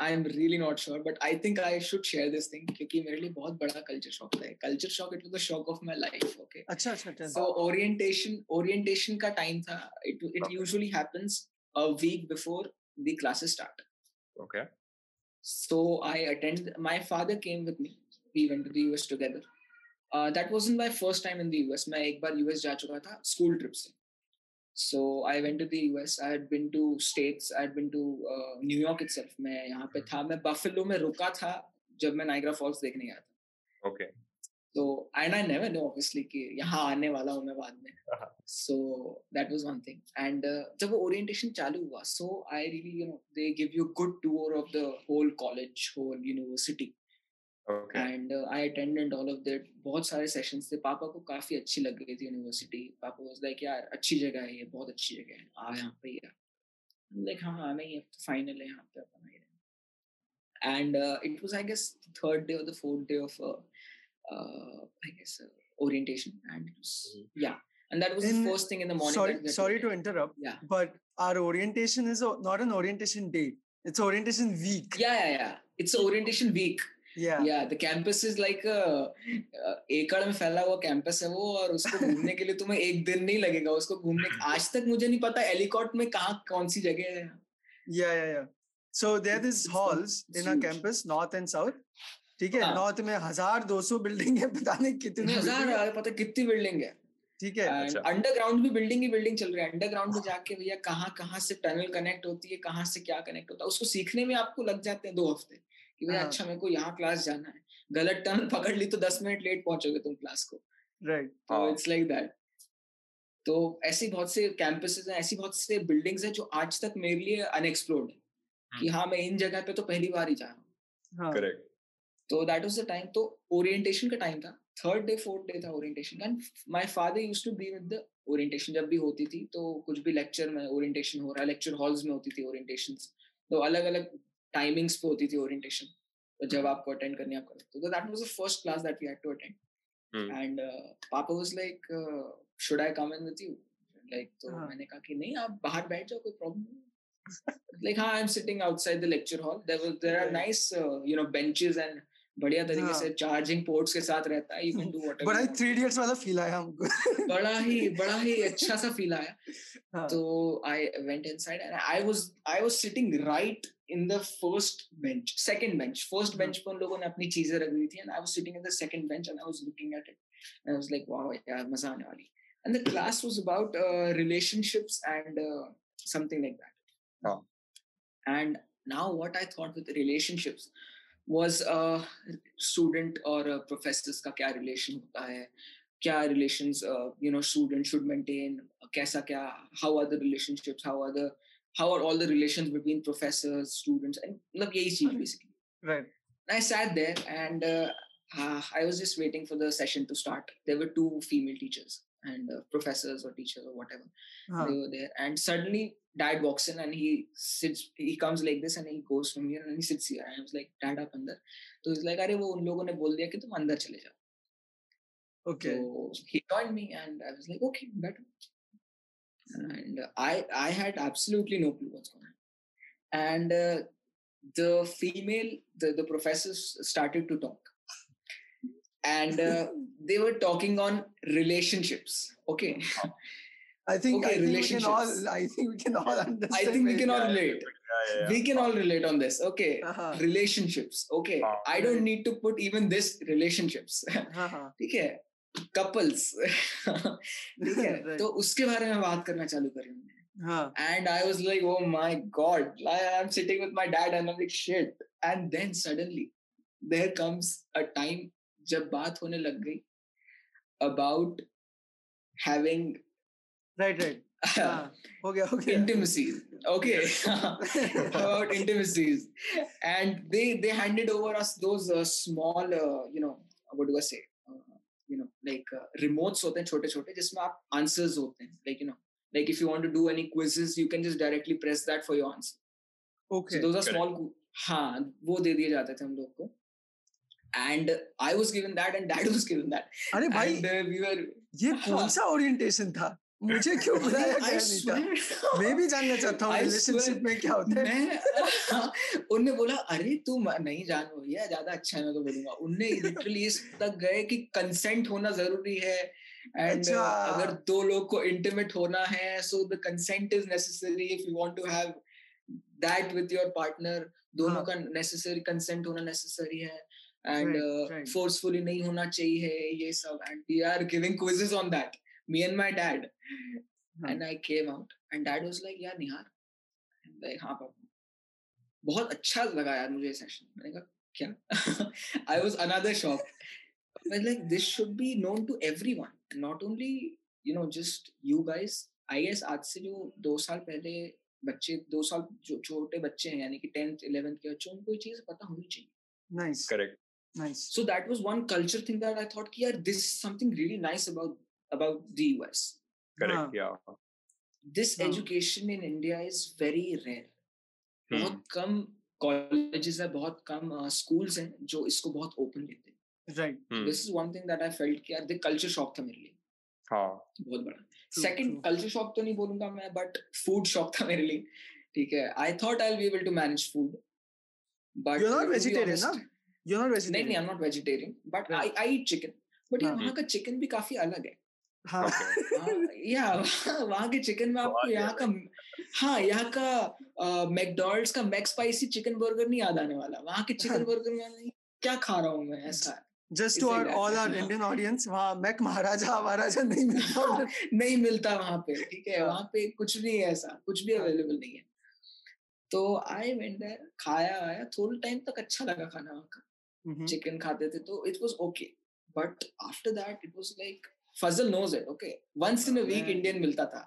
[SPEAKER 3] I am really not sure but I think I should share this thing क्योंकि मेरे लिए बहुत बड़ा culture shock था culture shock it was the shock of my life okay
[SPEAKER 2] अच्छा अच्छा tell.
[SPEAKER 3] सो orientation orientation का time था it it
[SPEAKER 1] Okay.
[SPEAKER 3] Usually happens a week before the classes start
[SPEAKER 1] Okay.
[SPEAKER 3] so I attend. My father came with me. We went to the US together. That was in my first time in the US मैं एक बार US जा चुका था school trip से। So I went to the US I been to states I been to New York itself मैं यहाँ पे hmm. था। मैं बफेलो में रुका था जब मैं नाइग्रा फॉल्स देखने गया था। तो I I never know obviously कि यहाँ आने वाला हूँ मैं बाद में। So that was one thing and जब वो ओरिएंटेशन चालू हुआ so I really you know they give you good tour of the whole college whole university And I attended all of that बहुत सारे सेशंस थे पापा को काफी अच्छी लग रही थी यूनिवर्सिटी पापा वाज लाइक यार अच्छी जगह है ये बहुत अच्छी जगह है आ यहाँ पे यार लाइक हाँ आना ही है फाइनल है यहाँ पे अपना ही and it was I guess third day और the fourth day of I guess orientation and it was
[SPEAKER 1] Mhm.
[SPEAKER 3] yeah and that was
[SPEAKER 2] In-
[SPEAKER 3] the first thing in the morning
[SPEAKER 2] sorry
[SPEAKER 3] that- that
[SPEAKER 2] sorry
[SPEAKER 3] we
[SPEAKER 2] to
[SPEAKER 3] did.
[SPEAKER 2] interrupt
[SPEAKER 3] yeah
[SPEAKER 2] but our orientation is a, not an orientation day it's orientation week
[SPEAKER 3] yeah yeah yeah it's orientation week
[SPEAKER 2] yeah
[SPEAKER 3] या the campus is like एकड़ में फैला हुआ campus है वो और उसको घूमने के लिए तुम्हें एक दिन नहीं लगेगा। उसको घूमने आज तक मुझे नहीं पता एलिकॉट में कहाँ कौन सी जगह है।
[SPEAKER 2] Yeah yeah yeah. So there
[SPEAKER 3] It's-
[SPEAKER 2] is
[SPEAKER 3] it's
[SPEAKER 2] halls
[SPEAKER 3] it's
[SPEAKER 2] in our
[SPEAKER 3] huge.
[SPEAKER 2] campus north and south. ठीक है
[SPEAKER 3] हाँ।
[SPEAKER 2] नॉर्थ में हज़ार दो सौ बिल्डिंग है पता नहीं कितने
[SPEAKER 3] हज़ार
[SPEAKER 2] है,
[SPEAKER 3] पता कितनी बिल्डिंग है।
[SPEAKER 2] ठीक है।
[SPEAKER 3] अंडरग्राउंड भी बिल्डिंग ही बिल्डिंग चल रही है। अंडरग्राउंड में जाके भैया कहाँ कहाँ से टनल कनेक्ट होती है कहाँ से क्या कनेक्ट होता है उसको सीखने में आपको लग जाते हैं दो हफ़्ते। कि भैया
[SPEAKER 2] हाँ।
[SPEAKER 3] अच्छा मेरे को यहाँ क्लास जाना है। गलत टनल पकड़ ली तो दस मिनट लेट पहुंचोगे तुम क्लास को।
[SPEAKER 2] राइट
[SPEAKER 3] तो
[SPEAKER 1] हाँ।
[SPEAKER 3] इट्स लाइक दैट तो ऐसी बहुत से कैंपसेस हैं ऐसी बहुत से बिल्डिंग्स हैं जो आज तक मेरे लिए अनएक्सप्लोर्ड है। कि हाँ मैं इन जगह पे तो पहली बार ही जा रहा हूँ।
[SPEAKER 2] हाँ।
[SPEAKER 1] Correct.
[SPEAKER 3] तो दैट वाज द टाइम तो ओरिएंटेशन का टाइम था। थर्ड डे फोर्थ डे था orientation and my father used to be with the orientation जब भी होती थी तो कुछ भी लेक्चर में ओरिएंटेशन हो रहा है लेक्चर हॉल्स में होती थी ओरिएंटेशंस तो अलग अलग टाइमिंग्स पे होती थी ओरिएंटेशन तो जब आपको अटेंड करनी है आप करते तो that was the first class that we had to
[SPEAKER 1] attend.
[SPEAKER 3] And पापा was like should I come in with you like तो
[SPEAKER 2] हाँ.
[SPEAKER 3] मैंने कहा कि नहीं आप बाहर बैठ जाओ कोई प्रॉब्लम नहीं like हाँ I am sitting outside the lecture hall there was there
[SPEAKER 2] are
[SPEAKER 3] nice you know benches and बढ़िया तरीके
[SPEAKER 2] हाँ.
[SPEAKER 3] से चार्जिंग पोर्ट्स के साथ रहता है यू कैन डू व्हाटएवर
[SPEAKER 2] बड़ा थ्री इडियट्स वाला फील आया हमको।
[SPEAKER 3] बड़ा ही बड़ा ही अच्छा सा फील आया।
[SPEAKER 2] हाँ,
[SPEAKER 3] तो I went inside and I was I was sitting right In the first bench second bench first
[SPEAKER 2] हाँ.
[SPEAKER 3] बेंच पर उन लोगों ने अपनी चीजें रख दी थी and I was sitting in the second bench and I was looking at it and I was like wow यार मजा आने वाली and the class was about relationships and uh, something like that
[SPEAKER 1] हाँ.
[SPEAKER 3] and now what i thought with relationships was uh, student or uh, professors का क्या relation होता है क्या relations uh, you know students should maintain कैसा क्या how are the relationships how are the how are all the relations between professors students and मतलब यही चीज
[SPEAKER 2] Okay.
[SPEAKER 3] basically
[SPEAKER 2] right
[SPEAKER 3] I sat there and uh, uh, I was just waiting for the session to start. There were two female teachers and uh, professors or teachers or whatever.
[SPEAKER 2] हाँ
[SPEAKER 3] They were there, and suddenly dad walks in and he sits. He comes like this and he goes from here and he sits here. And I was like, Dad, आप अंदर. तो he's like, अरे वो उन लोगों ने बोल दिया कि तुम अंदर चले जाओ.
[SPEAKER 2] okay
[SPEAKER 3] So he joined me and I was like, okay, better. and I I had absolutely no clue what's going on. And uh, the female the, the professors started to talk, and uh, they were talking on relationships. Okay.
[SPEAKER 2] I think,
[SPEAKER 3] okay,
[SPEAKER 2] I think we can all. I think we can all understand.
[SPEAKER 3] I think we can all relate.
[SPEAKER 1] Yeah, yeah.
[SPEAKER 3] We can all relate on this. Okay,
[SPEAKER 2] uh-huh.
[SPEAKER 3] relationships. Okay,
[SPEAKER 1] uh-huh.
[SPEAKER 3] I don't need to put even this relationships. uh-huh. okay, couples ठीक है
[SPEAKER 2] Right.
[SPEAKER 3] तो उसके बारे में बात करना चालू करी हमने
[SPEAKER 2] हाँ
[SPEAKER 3] and I was like oh my god like, I'm sitting with my dad and I'm like shit and then suddenly there comes a time जब बात होने लग गई about having
[SPEAKER 2] right right हाँ हो गया हो गया
[SPEAKER 3] intimacies okay about intimacies and they they handed over us those uh, small uh, you know what do i say you know like remotes होते हैं छोटे छोटे जिसमें आप आंसर्स होते हैं। Like you know like if you want to do any quizzes you can just directly press that for your answer
[SPEAKER 2] okay
[SPEAKER 3] so small हाँ वो दे दिए जाते थे हम लोग को। And I was given that and dad was given that
[SPEAKER 2] अरे भाई
[SPEAKER 3] and, uh, we were,
[SPEAKER 2] ये
[SPEAKER 3] हाँ।
[SPEAKER 2] कौन सा ओरिएंटेशन था? मुझे क्यों बुलाया गया नहीं था? मैं भी जानना चाहता हूँ रिलेशनशिप में क्या होता है।
[SPEAKER 3] मैं उनने बोला अरे तू नहीं जान भैया ज़्यादा अच्छा है मैं तो बोलूँगा। उनने लिटरली इस तक गए कि कंसेंट होना ज़रूरी है। एंड अच्छा. अगर दो लोग को इंटीमेट होना है so the consent is necessary if you want to have that with your partner दोनों हाँ. का नेसेसरी कंसेंट होना नेसेसरी है। एंड फोर्सफुली नहीं होना चाहिए ये सब। And we are giving quizzes on that me and my dad. दो साल छोटे बच्चे हैं उनको पता होनी चाहिए।
[SPEAKER 1] Correct. Yeah.
[SPEAKER 3] This education in India is very rare. Hmm. बहुत कम कॉलेजेस है बहुत कम स्कूल्स हैं जो इसको बहुत ओपन लेते हैं।
[SPEAKER 2] Right
[SPEAKER 3] this is one thing that I felt कि यार द कल्चर शॉक था मेरे लिए।
[SPEAKER 1] हाँ।
[SPEAKER 3] बहुत बड़ा। सेकंड कल्चर शॉक तो नहीं बोलूँगा मैं बट फ़ूड शॉक था मेरे लिए। ठीक है I thought I will be able to manage food
[SPEAKER 2] but you are not vegetarian ना? यू आर नॉट वेजिटेरियन
[SPEAKER 3] नहीं नहीं I am not vegetarian but I I eat chicken but ये वहाँ का चिकन भी काफ़ी अलग है। हाँ, हाँ। या वहाँ के चिकन में आपको यहाँ का हाँ यहाँ का मैकडोनल्ड्स का मैक स्पाइसी चिकन बर्गर नहीं याद आने वाला। वहाँ के चिकन बर्गर में क्या खा रहा हूँ मैं ऐसा?
[SPEAKER 2] Just to our all our Indian audience वहाँ मैक महाराजा महाराजा नहीं मिलता
[SPEAKER 3] नहीं मिलता वहाँ पे ठीक है? हाँ। वहाँ पे कुछ भी है ऐसा कुछ भी अवेलेबल हाँ। नहीं है। तो आई वेंट देयर खाया आया थोड़ा टाइम तक अच्छा लगा खाना वहाँ का। चिकन खाते थे तो it was okay but after that it was like Fazal knows it. Okay, once in a week Indian मिलता था.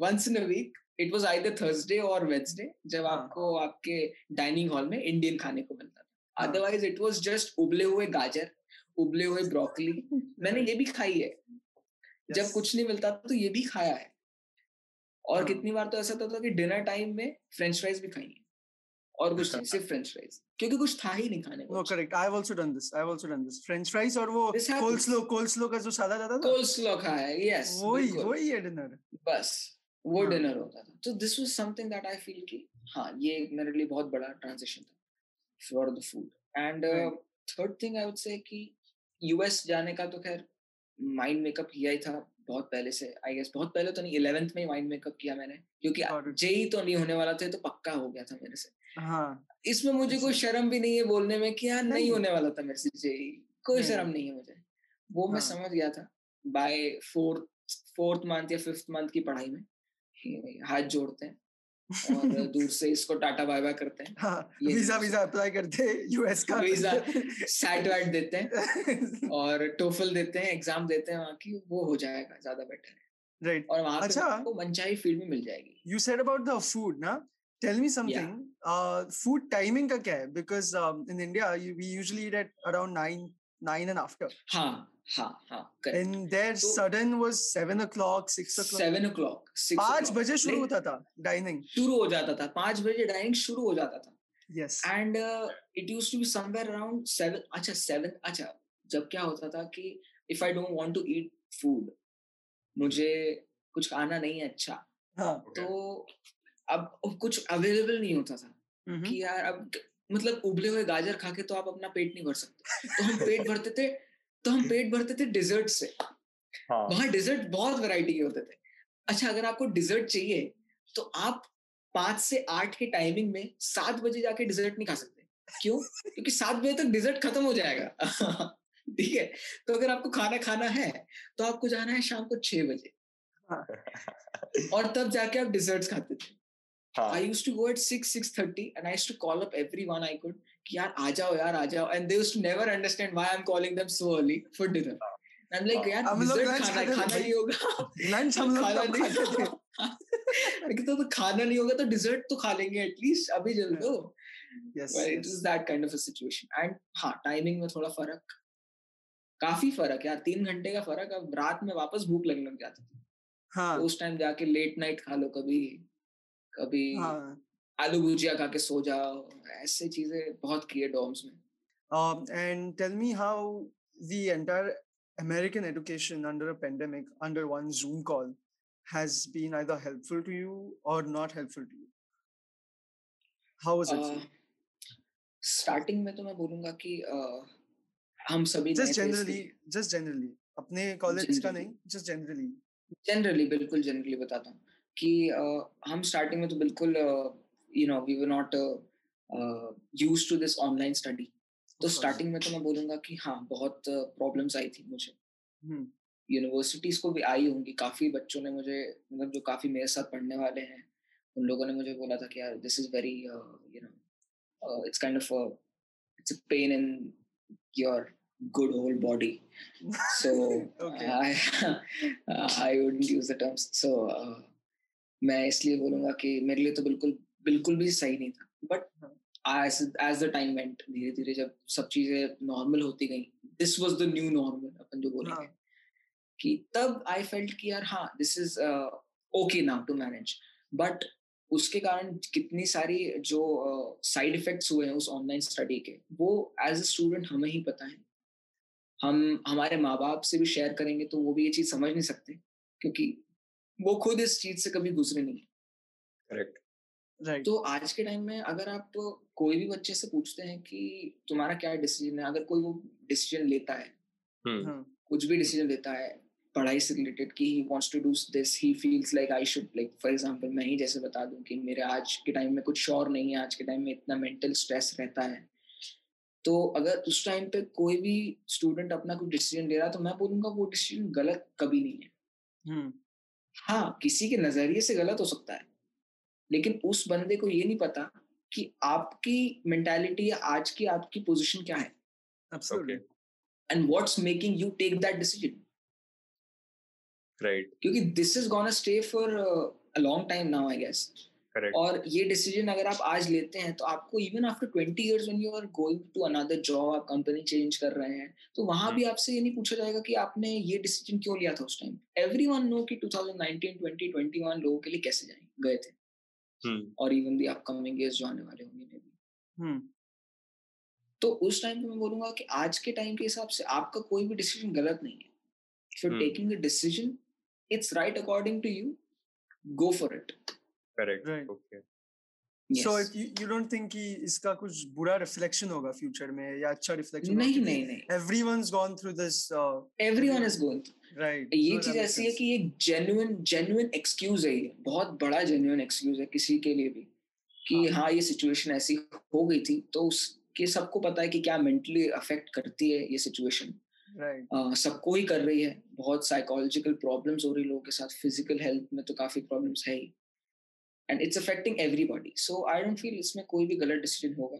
[SPEAKER 3] Once in a week it was either Thursday or Wednesday जब आपको आपके डाइनिंग हॉल में Indian खाने को मिलता था. अदरवाइज़ इट was जस्ट उबले हुए गाजर, उबले हुए ब्रोकली. मैंने ये भी खाई है. जब कुछ नहीं मिलता तो ये भी खाया है. और कितनी बार तो ऐसा होता था कि डिनर टाइम में फ्रेंच फ्राइज भी खाई है. और कुछ नहीं सिर्फ़ फ्रेंच फ्राइज क्योंकि कुछ था ही नहीं खाने को
[SPEAKER 2] correct I have also done this I have also done this French fries और वो कोल्स्लो कोल्स्लो का जो सादा जाता
[SPEAKER 3] था। कोल्स्लो खाया यस
[SPEAKER 2] वही वही है डिनर
[SPEAKER 3] बस वो डिनर हाँ। होता था। तो this was something that I feel कि हाँ ये मेरे लिए बहुत बड़ा ट्रांजिशन था for the food and third thing I would say कि यूएस जाने का तो खैर माइंड मेकअप किया ही था बहुत पहले से आई गेस बहुत पहले तो नहीं इलेवेंथ में माइंड मेकअप किया मैंने क्योंकि जेई तो नहीं होने वाला था तो पक्का हो गया था मेरे से।
[SPEAKER 2] हाँ।
[SPEAKER 3] इसमें मुझे कोई शर्म भी नहीं है बोलने में कि यार नहीं होने वाला था मेरे से जेई कोई शर्म नहीं। है मुझे। वो मैं हाँ। समझ गया था बाय फोर्थ फोर्थ मंथ या फिफ्थ मंथ की पढ़ाई में हाथ जोड़ते हैं और दूर से इसको टाटा बाय बाय करते हैं।
[SPEAKER 2] हाँ, वीज़ा वीज़ा अप्लाई करते हैं यूएस का।
[SPEAKER 3] वीज़ा सैट वैट देते हैं और टोफल देते हैं एग्ज़ाम देते हैं वहाँ की वो हो जाएगा ज़्यादा बेटर है।
[SPEAKER 2] राइट। right.
[SPEAKER 3] और वहाँ अच्छा, पे आपको मनचाही फ़ील्ड में मिल जाएगी।
[SPEAKER 2] You said about the food ना? Tell me something. Yeah. Uh, food timing का क्या है? Because um, in India we usually eat at around nine, nine and after.
[SPEAKER 3] हाँ, हाँ, हाँ.
[SPEAKER 2] Correct. And their so, sudden was seven o'clock, six o'clock.
[SPEAKER 3] Seven o'clock, six.
[SPEAKER 2] पाँच बजे शुरू होता था dining.
[SPEAKER 3] शुरू हो जाता था. पाँच बजे dining शुरू हो जाता था.
[SPEAKER 2] Yes.
[SPEAKER 3] And uh, it used to be somewhere around seven. अच्छा seven. अच्छा जब क्या होता था कि if I don't want to eat food, मुझे कुछ खाना नहीं है अच्छा.
[SPEAKER 2] हाँ.
[SPEAKER 3] तो अब कुछ अवेलेबल नहीं होता था कि यार अब मतलब उबले हुए गाजर खा के तो आप अपना पेट नहीं भर सकते। तो हम पेट भरते थे तो हम पेट भरते थे डिजर्ट से। हाँ. वहाँ डिजर्ट बहुत वैरायटी के होते थे। अच्छा अगर आपको डिजर्ट चाहिए तो आप पाँच से आठ के टाइमिंग में सात बजे जाके डिजर्ट नहीं खा सकते। क्यों? क्योंकि सात बजे तक डिजर्ट खत्म हो जाएगा। ठीक है? तो अगर आपको खाना खाना है तो आपको जाना है शाम को छह बजे। हाँ. और तब जाके आप डिजर्ट्स खाते थे। I used to go at 6, 6.30 and I used to call up everyone I could कि यार आ जाओ यार आ जाओ and they used to never understand why I'm calling them so early for dinner. I'm like यार dessert खाना खाना नहीं होगा
[SPEAKER 2] lunch हम लोग तब खाते थे
[SPEAKER 3] लेकिन तो तो खाना नहीं होगा तो dessert तो खा लेंगे at least अभी जल दो yes, well, it is that kind of a situation and हाँ timing में थोड़ा फ़र्क काफ़ी फ़र्क यार तीन घंटे का फ़र्क अब रात में वापस भूख लगने लग जाती थी हाँ उस टाइम जाके लेट नाइट खा लो कभी कभी हाँ. आलू भुजिया खा के सो जाओ ऐसे चीज़ें बहुत किए डॉम्स में
[SPEAKER 2] um, how the entire American education under a pandemic, under one Zoom call, has been either helpful to you or not helpful to you? How was it? for
[SPEAKER 3] uh,
[SPEAKER 2] you?
[SPEAKER 3] Starting में तो मैं बोलूँगा कि uh, हम सभी
[SPEAKER 2] Just generally, just generally. अपने college का नहीं, just generally.
[SPEAKER 3] जनरली बिल्कुल जनरली बताता हूँ कि uh, हम स्टार्टिंग में तो बिल्कुल you know we were not used to this online study तो स्टार्टिंग में तो मैं बोलूँगा कि हाँ बहुत प्रॉब्लम्स आई थी मुझे।
[SPEAKER 2] Hmm.
[SPEAKER 3] यूनिवर्सिटीज को भी आई होंगी। काफ़ी बच्चों ने मुझे मतलब जो काफ़ी मेरे साथ पढ़ने वाले हैं उन लोगों ने मुझे बोला था कि यार this is very you know it's kind of it's a pain in your good whole body so
[SPEAKER 2] Okay.
[SPEAKER 3] I I wouldn't use the terms. So uh, मैं इसलिए बोलूँगा कि मेरे लिए तो बिल्कुल बिल्कुल भी सही नहीं था। But as as the time went धीरे धीरे जब सब चीज़ें नॉर्मल होती गई this was the new normal अपन जो बोलेंगे।
[SPEAKER 2] हाँ.
[SPEAKER 3] कि तब आई फेल्ट कि यार हाँ this is okay now to manage but उसके कारण कितनी सारी जो साइड uh, इफेक्ट्स हुए हैं उस ऑनलाइन स्टडी के वो एज अ स्टूडेंट हमें ही पता है। हम हमारे माँ बाप से भी शेयर करेंगे तो वो भी ये चीज़ समझ नहीं सकते क्योंकि वो खुद इस चीज़ से कभी गुजरे नहीं है
[SPEAKER 1] Correct.
[SPEAKER 2] Right.
[SPEAKER 3] तो आज के टाइम में अगर आप कोई भी बच्चे से पूछते हैं कि तुम्हारा क्या डिसीज़न है अगर कोई वो डिसीज़न लेता है
[SPEAKER 1] Hmm.
[SPEAKER 3] कुछ भी डिसीज़न लेता है पढ़ाई से रिलेटेड कि he wants to do this he feels like I should like for example मैं ही जैसे बता दूँ कि मेरे आज के टाइम में कुछ श्योर नहीं है आज के टाइम में इतना मेंटल स्ट्रेस रहता है तो अगर उस टाइम पे कोई भी स्टूडेंट अपना कोई डिसीज़न ले रहा है तो मैं बोलूँगा वो डिसीज़न गलत कभी नहीं है
[SPEAKER 2] Hmm.
[SPEAKER 3] हाँ किसी के नज़रिए से गलत हो सकता है। लेकिन उस बंदे को ये नहीं पता कि आपकी मेंटालिटी या आज की आपकी पोजीशन क्या है। And what's making you take that decision.
[SPEAKER 1] Right.
[SPEAKER 3] क्योंकि this is gonna stay for a long time now I guess.
[SPEAKER 1] Correct.
[SPEAKER 3] और ये डिसीज़न अगर आप आज लेते हैं तो आपको even after 20 years when you are going to another job आप कंपनी चेंज कर रहे हैं तो वहाँ भी आपसे ये नहीं पूछा जाएगा कि आपने ये डिसीज़न क्यों लिया था उस टाइम एवरीवन नो कि 2019 20 21 लोगों के लिए कैसे जाए गए थे
[SPEAKER 1] Hmm.
[SPEAKER 3] और इवन दी अपकमिंग ईयर्स जो आने वाले होंगे.
[SPEAKER 2] Hmm.
[SPEAKER 3] तो उस टाइम पे मैं बोलूँगा कि आज के टाइम के हिसाब से आपका कोई भी डिसीज़न गलत नहीं है if you
[SPEAKER 1] Hmm.
[SPEAKER 3] Taking a decision it's right according to you go for it
[SPEAKER 1] Correct.
[SPEAKER 2] Right.
[SPEAKER 1] Okay.
[SPEAKER 2] So if you, you don't think कि इसका कुछ बुरा रिफ्लेक्शन होगा फ्यूचर में या अच्छा रिफ्लेक्शन
[SPEAKER 3] नहीं नहीं नहीं
[SPEAKER 2] through this uh,
[SPEAKER 3] everyone is going
[SPEAKER 2] right
[SPEAKER 3] ये चीज़ ऐसी है कि एक जेन्युइन जेन्युइन एक्सक्यूज है ये बहुत बड़ा जेन्युइन एक्सक्यूज है किसी के लिए भी कि
[SPEAKER 2] हाँ।
[SPEAKER 3] हाँ ये सिचुएशन ऐसी हो गई थी तो उसके सबको पता है कि क्या मेंटली अफेक्ट करती है ये सिचुएशन
[SPEAKER 2] right
[SPEAKER 3] सबको ही कर रही है बहुत साइकोलॉजिकल प्रॉब्लम्स हो रही है लोगों के साथ फ़िज़िकल हेल्थ में तो काफ़ी प्रॉब्लम्स है ही And it's affecting everybody so I don't feel इसमें कोई भी गलत डिसीजन होगा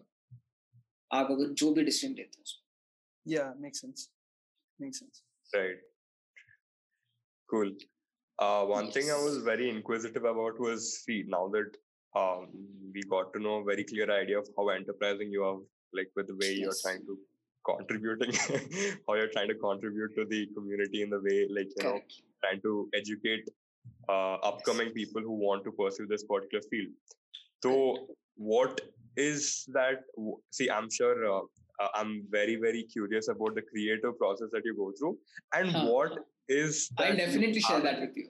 [SPEAKER 3] आप अगर जो भी डिसीजन लेते हैं उसमें।
[SPEAKER 2] yeah makes sense makes sense
[SPEAKER 1] Right. Cool. Uh, one thing I was
[SPEAKER 3] Yes.
[SPEAKER 1] very inquisitive about was see now that um, we got to know a very clear idea of how enterprising you are, like with the way you're
[SPEAKER 3] Yes.
[SPEAKER 1] trying to contributing, how you're trying to contribute to the community in the way, like you know,
[SPEAKER 3] Correct.
[SPEAKER 1] trying to educate uh, upcoming people who want to pursue this particular field. So, what is that? w- See, I'm sure uh, uh, I'm very, very curious about the creative process that you go through, and
[SPEAKER 3] Huh,
[SPEAKER 1] what
[SPEAKER 3] huh.
[SPEAKER 1] is
[SPEAKER 3] I'll
[SPEAKER 1] that you
[SPEAKER 3] definitely share
[SPEAKER 1] have-
[SPEAKER 3] that with you.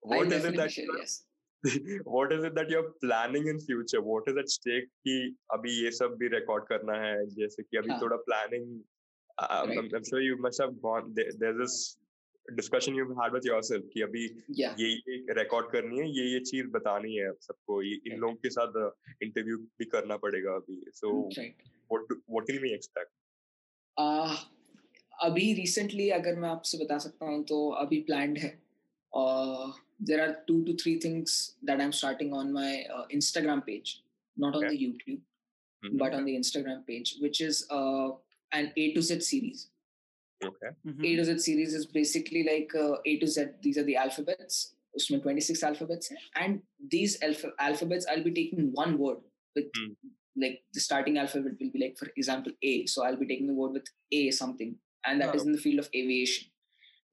[SPEAKER 1] What
[SPEAKER 3] I'll
[SPEAKER 1] is it
[SPEAKER 3] definitely
[SPEAKER 1] that
[SPEAKER 3] share,
[SPEAKER 1] you are-
[SPEAKER 3] yes.
[SPEAKER 1] what is it that you're planning in future? What is at stake? कि अभी ये सब भी record करना है जैसे कि अभी
[SPEAKER 3] हाँ.
[SPEAKER 1] थोड़ा planning. I'm, I'm,
[SPEAKER 3] Right.
[SPEAKER 1] I'm sure you must have gone. There, there's this discussion you've had with yourself कि अभी
[SPEAKER 3] Yeah.
[SPEAKER 1] ये ये record करनी है ये ये चीज़ बतानी है सबको ये इन. लोगों के साथ इंटरव्यू भी करना पड़ेगा अभी do, what can we expect
[SPEAKER 3] Uh, अभी रिसेंटली अगर मैं आपसे बता सकता हूँ तो अभी प्लान्ड है there are two two three things that I am starting on my Instagram page not on the YouTube
[SPEAKER 1] Mhm.
[SPEAKER 3] but on the Instagram which is uh, an A to Z series.
[SPEAKER 1] okay
[SPEAKER 2] Mhm.
[SPEAKER 3] A to Z series is basically like uh, A to Z. These are the alphabets. उसमें 26 alphabets हैं. And these alpha- alphabets, I'll be taking one word with
[SPEAKER 1] Hmm.
[SPEAKER 3] like the starting alphabet will be like, for example, A. So I'll be taking the word with A something, and that is
[SPEAKER 2] Oh.
[SPEAKER 3] in the field of aviation.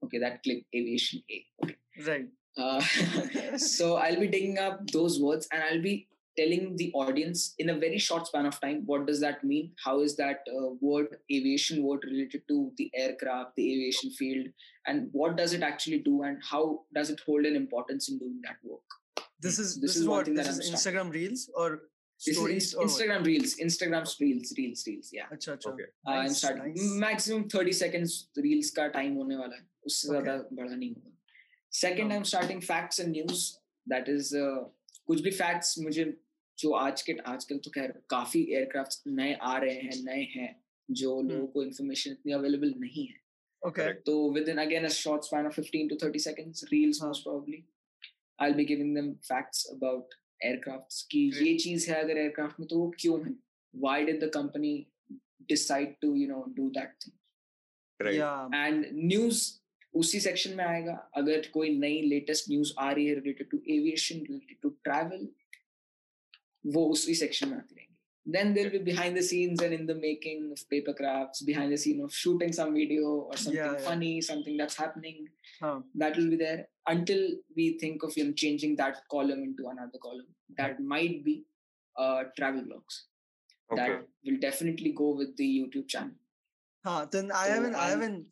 [SPEAKER 3] Okay, that click aviation A. Okay.
[SPEAKER 2] right
[SPEAKER 3] Uh, so I'll be taking up those words and I'll be telling the audience in a very short span of time what does that mean how is that uh, word aviation word related to the aircraft the aviation field and what does it actually do and how does it hold an importance in doing that work
[SPEAKER 2] This is
[SPEAKER 3] This
[SPEAKER 2] this,
[SPEAKER 3] is
[SPEAKER 2] is
[SPEAKER 3] one
[SPEAKER 2] what
[SPEAKER 3] thing
[SPEAKER 2] this
[SPEAKER 3] that
[SPEAKER 2] is
[SPEAKER 3] I'm starting.
[SPEAKER 2] Instagram Reels or
[SPEAKER 3] this is
[SPEAKER 2] stories
[SPEAKER 3] Inst-
[SPEAKER 2] or what?
[SPEAKER 3] instagram reels instagram reels reels reels yeah
[SPEAKER 2] अच्छा अच्छा
[SPEAKER 1] Okay.
[SPEAKER 3] uh, I'm
[SPEAKER 2] Nice,
[SPEAKER 3] starting
[SPEAKER 2] nice.
[SPEAKER 3] maximum 30 seconds reels का time होने वाला है उससे
[SPEAKER 2] Okay.
[SPEAKER 3] ज्यादा बड़ा नहीं होगा second
[SPEAKER 2] हाँ.
[SPEAKER 3] I'm starting facts and news that is uh, कुछ भी facts मुझे जो आज के आजकल तो खैर काफ़ी एयरक्राफ्ट नए आ रहे हैं नए हैं जो। लोगों को इन्फॉर्मेशन इतनी अवेलेबल नहीं है
[SPEAKER 2] Okay.
[SPEAKER 3] तो within again a short span of 15 to 30 seconds reels
[SPEAKER 2] हाँ.
[SPEAKER 3] most probably I'll be giving them facts about aircrafts कि. ये चीज़ है अगर एयरक्राफ्ट में तो वो क्यों है why did the company decide to you know do that thing
[SPEAKER 1] Right.
[SPEAKER 2] Yeah.
[SPEAKER 3] and news उसी सेक्शन में आएगा अगर कोई नई लेटेस्ट न्यूज़ आ रही है related to aviation related to travel वो उसी सेक्शन में आती रहेंगी then there'll be behind the scenes and in the making of paper crafts behind the scene of shooting some video or something
[SPEAKER 2] Yeah, yeah.
[SPEAKER 3] funny something that's happening
[SPEAKER 2] हाँ.
[SPEAKER 3] that will be there until we think of you know changing that column into another column that might be uh travel blogs
[SPEAKER 1] Okay.
[SPEAKER 3] that will definitely go with the youtube channel
[SPEAKER 2] Huh, then I
[SPEAKER 3] So
[SPEAKER 2] have an I have
[SPEAKER 3] I'm-
[SPEAKER 2] an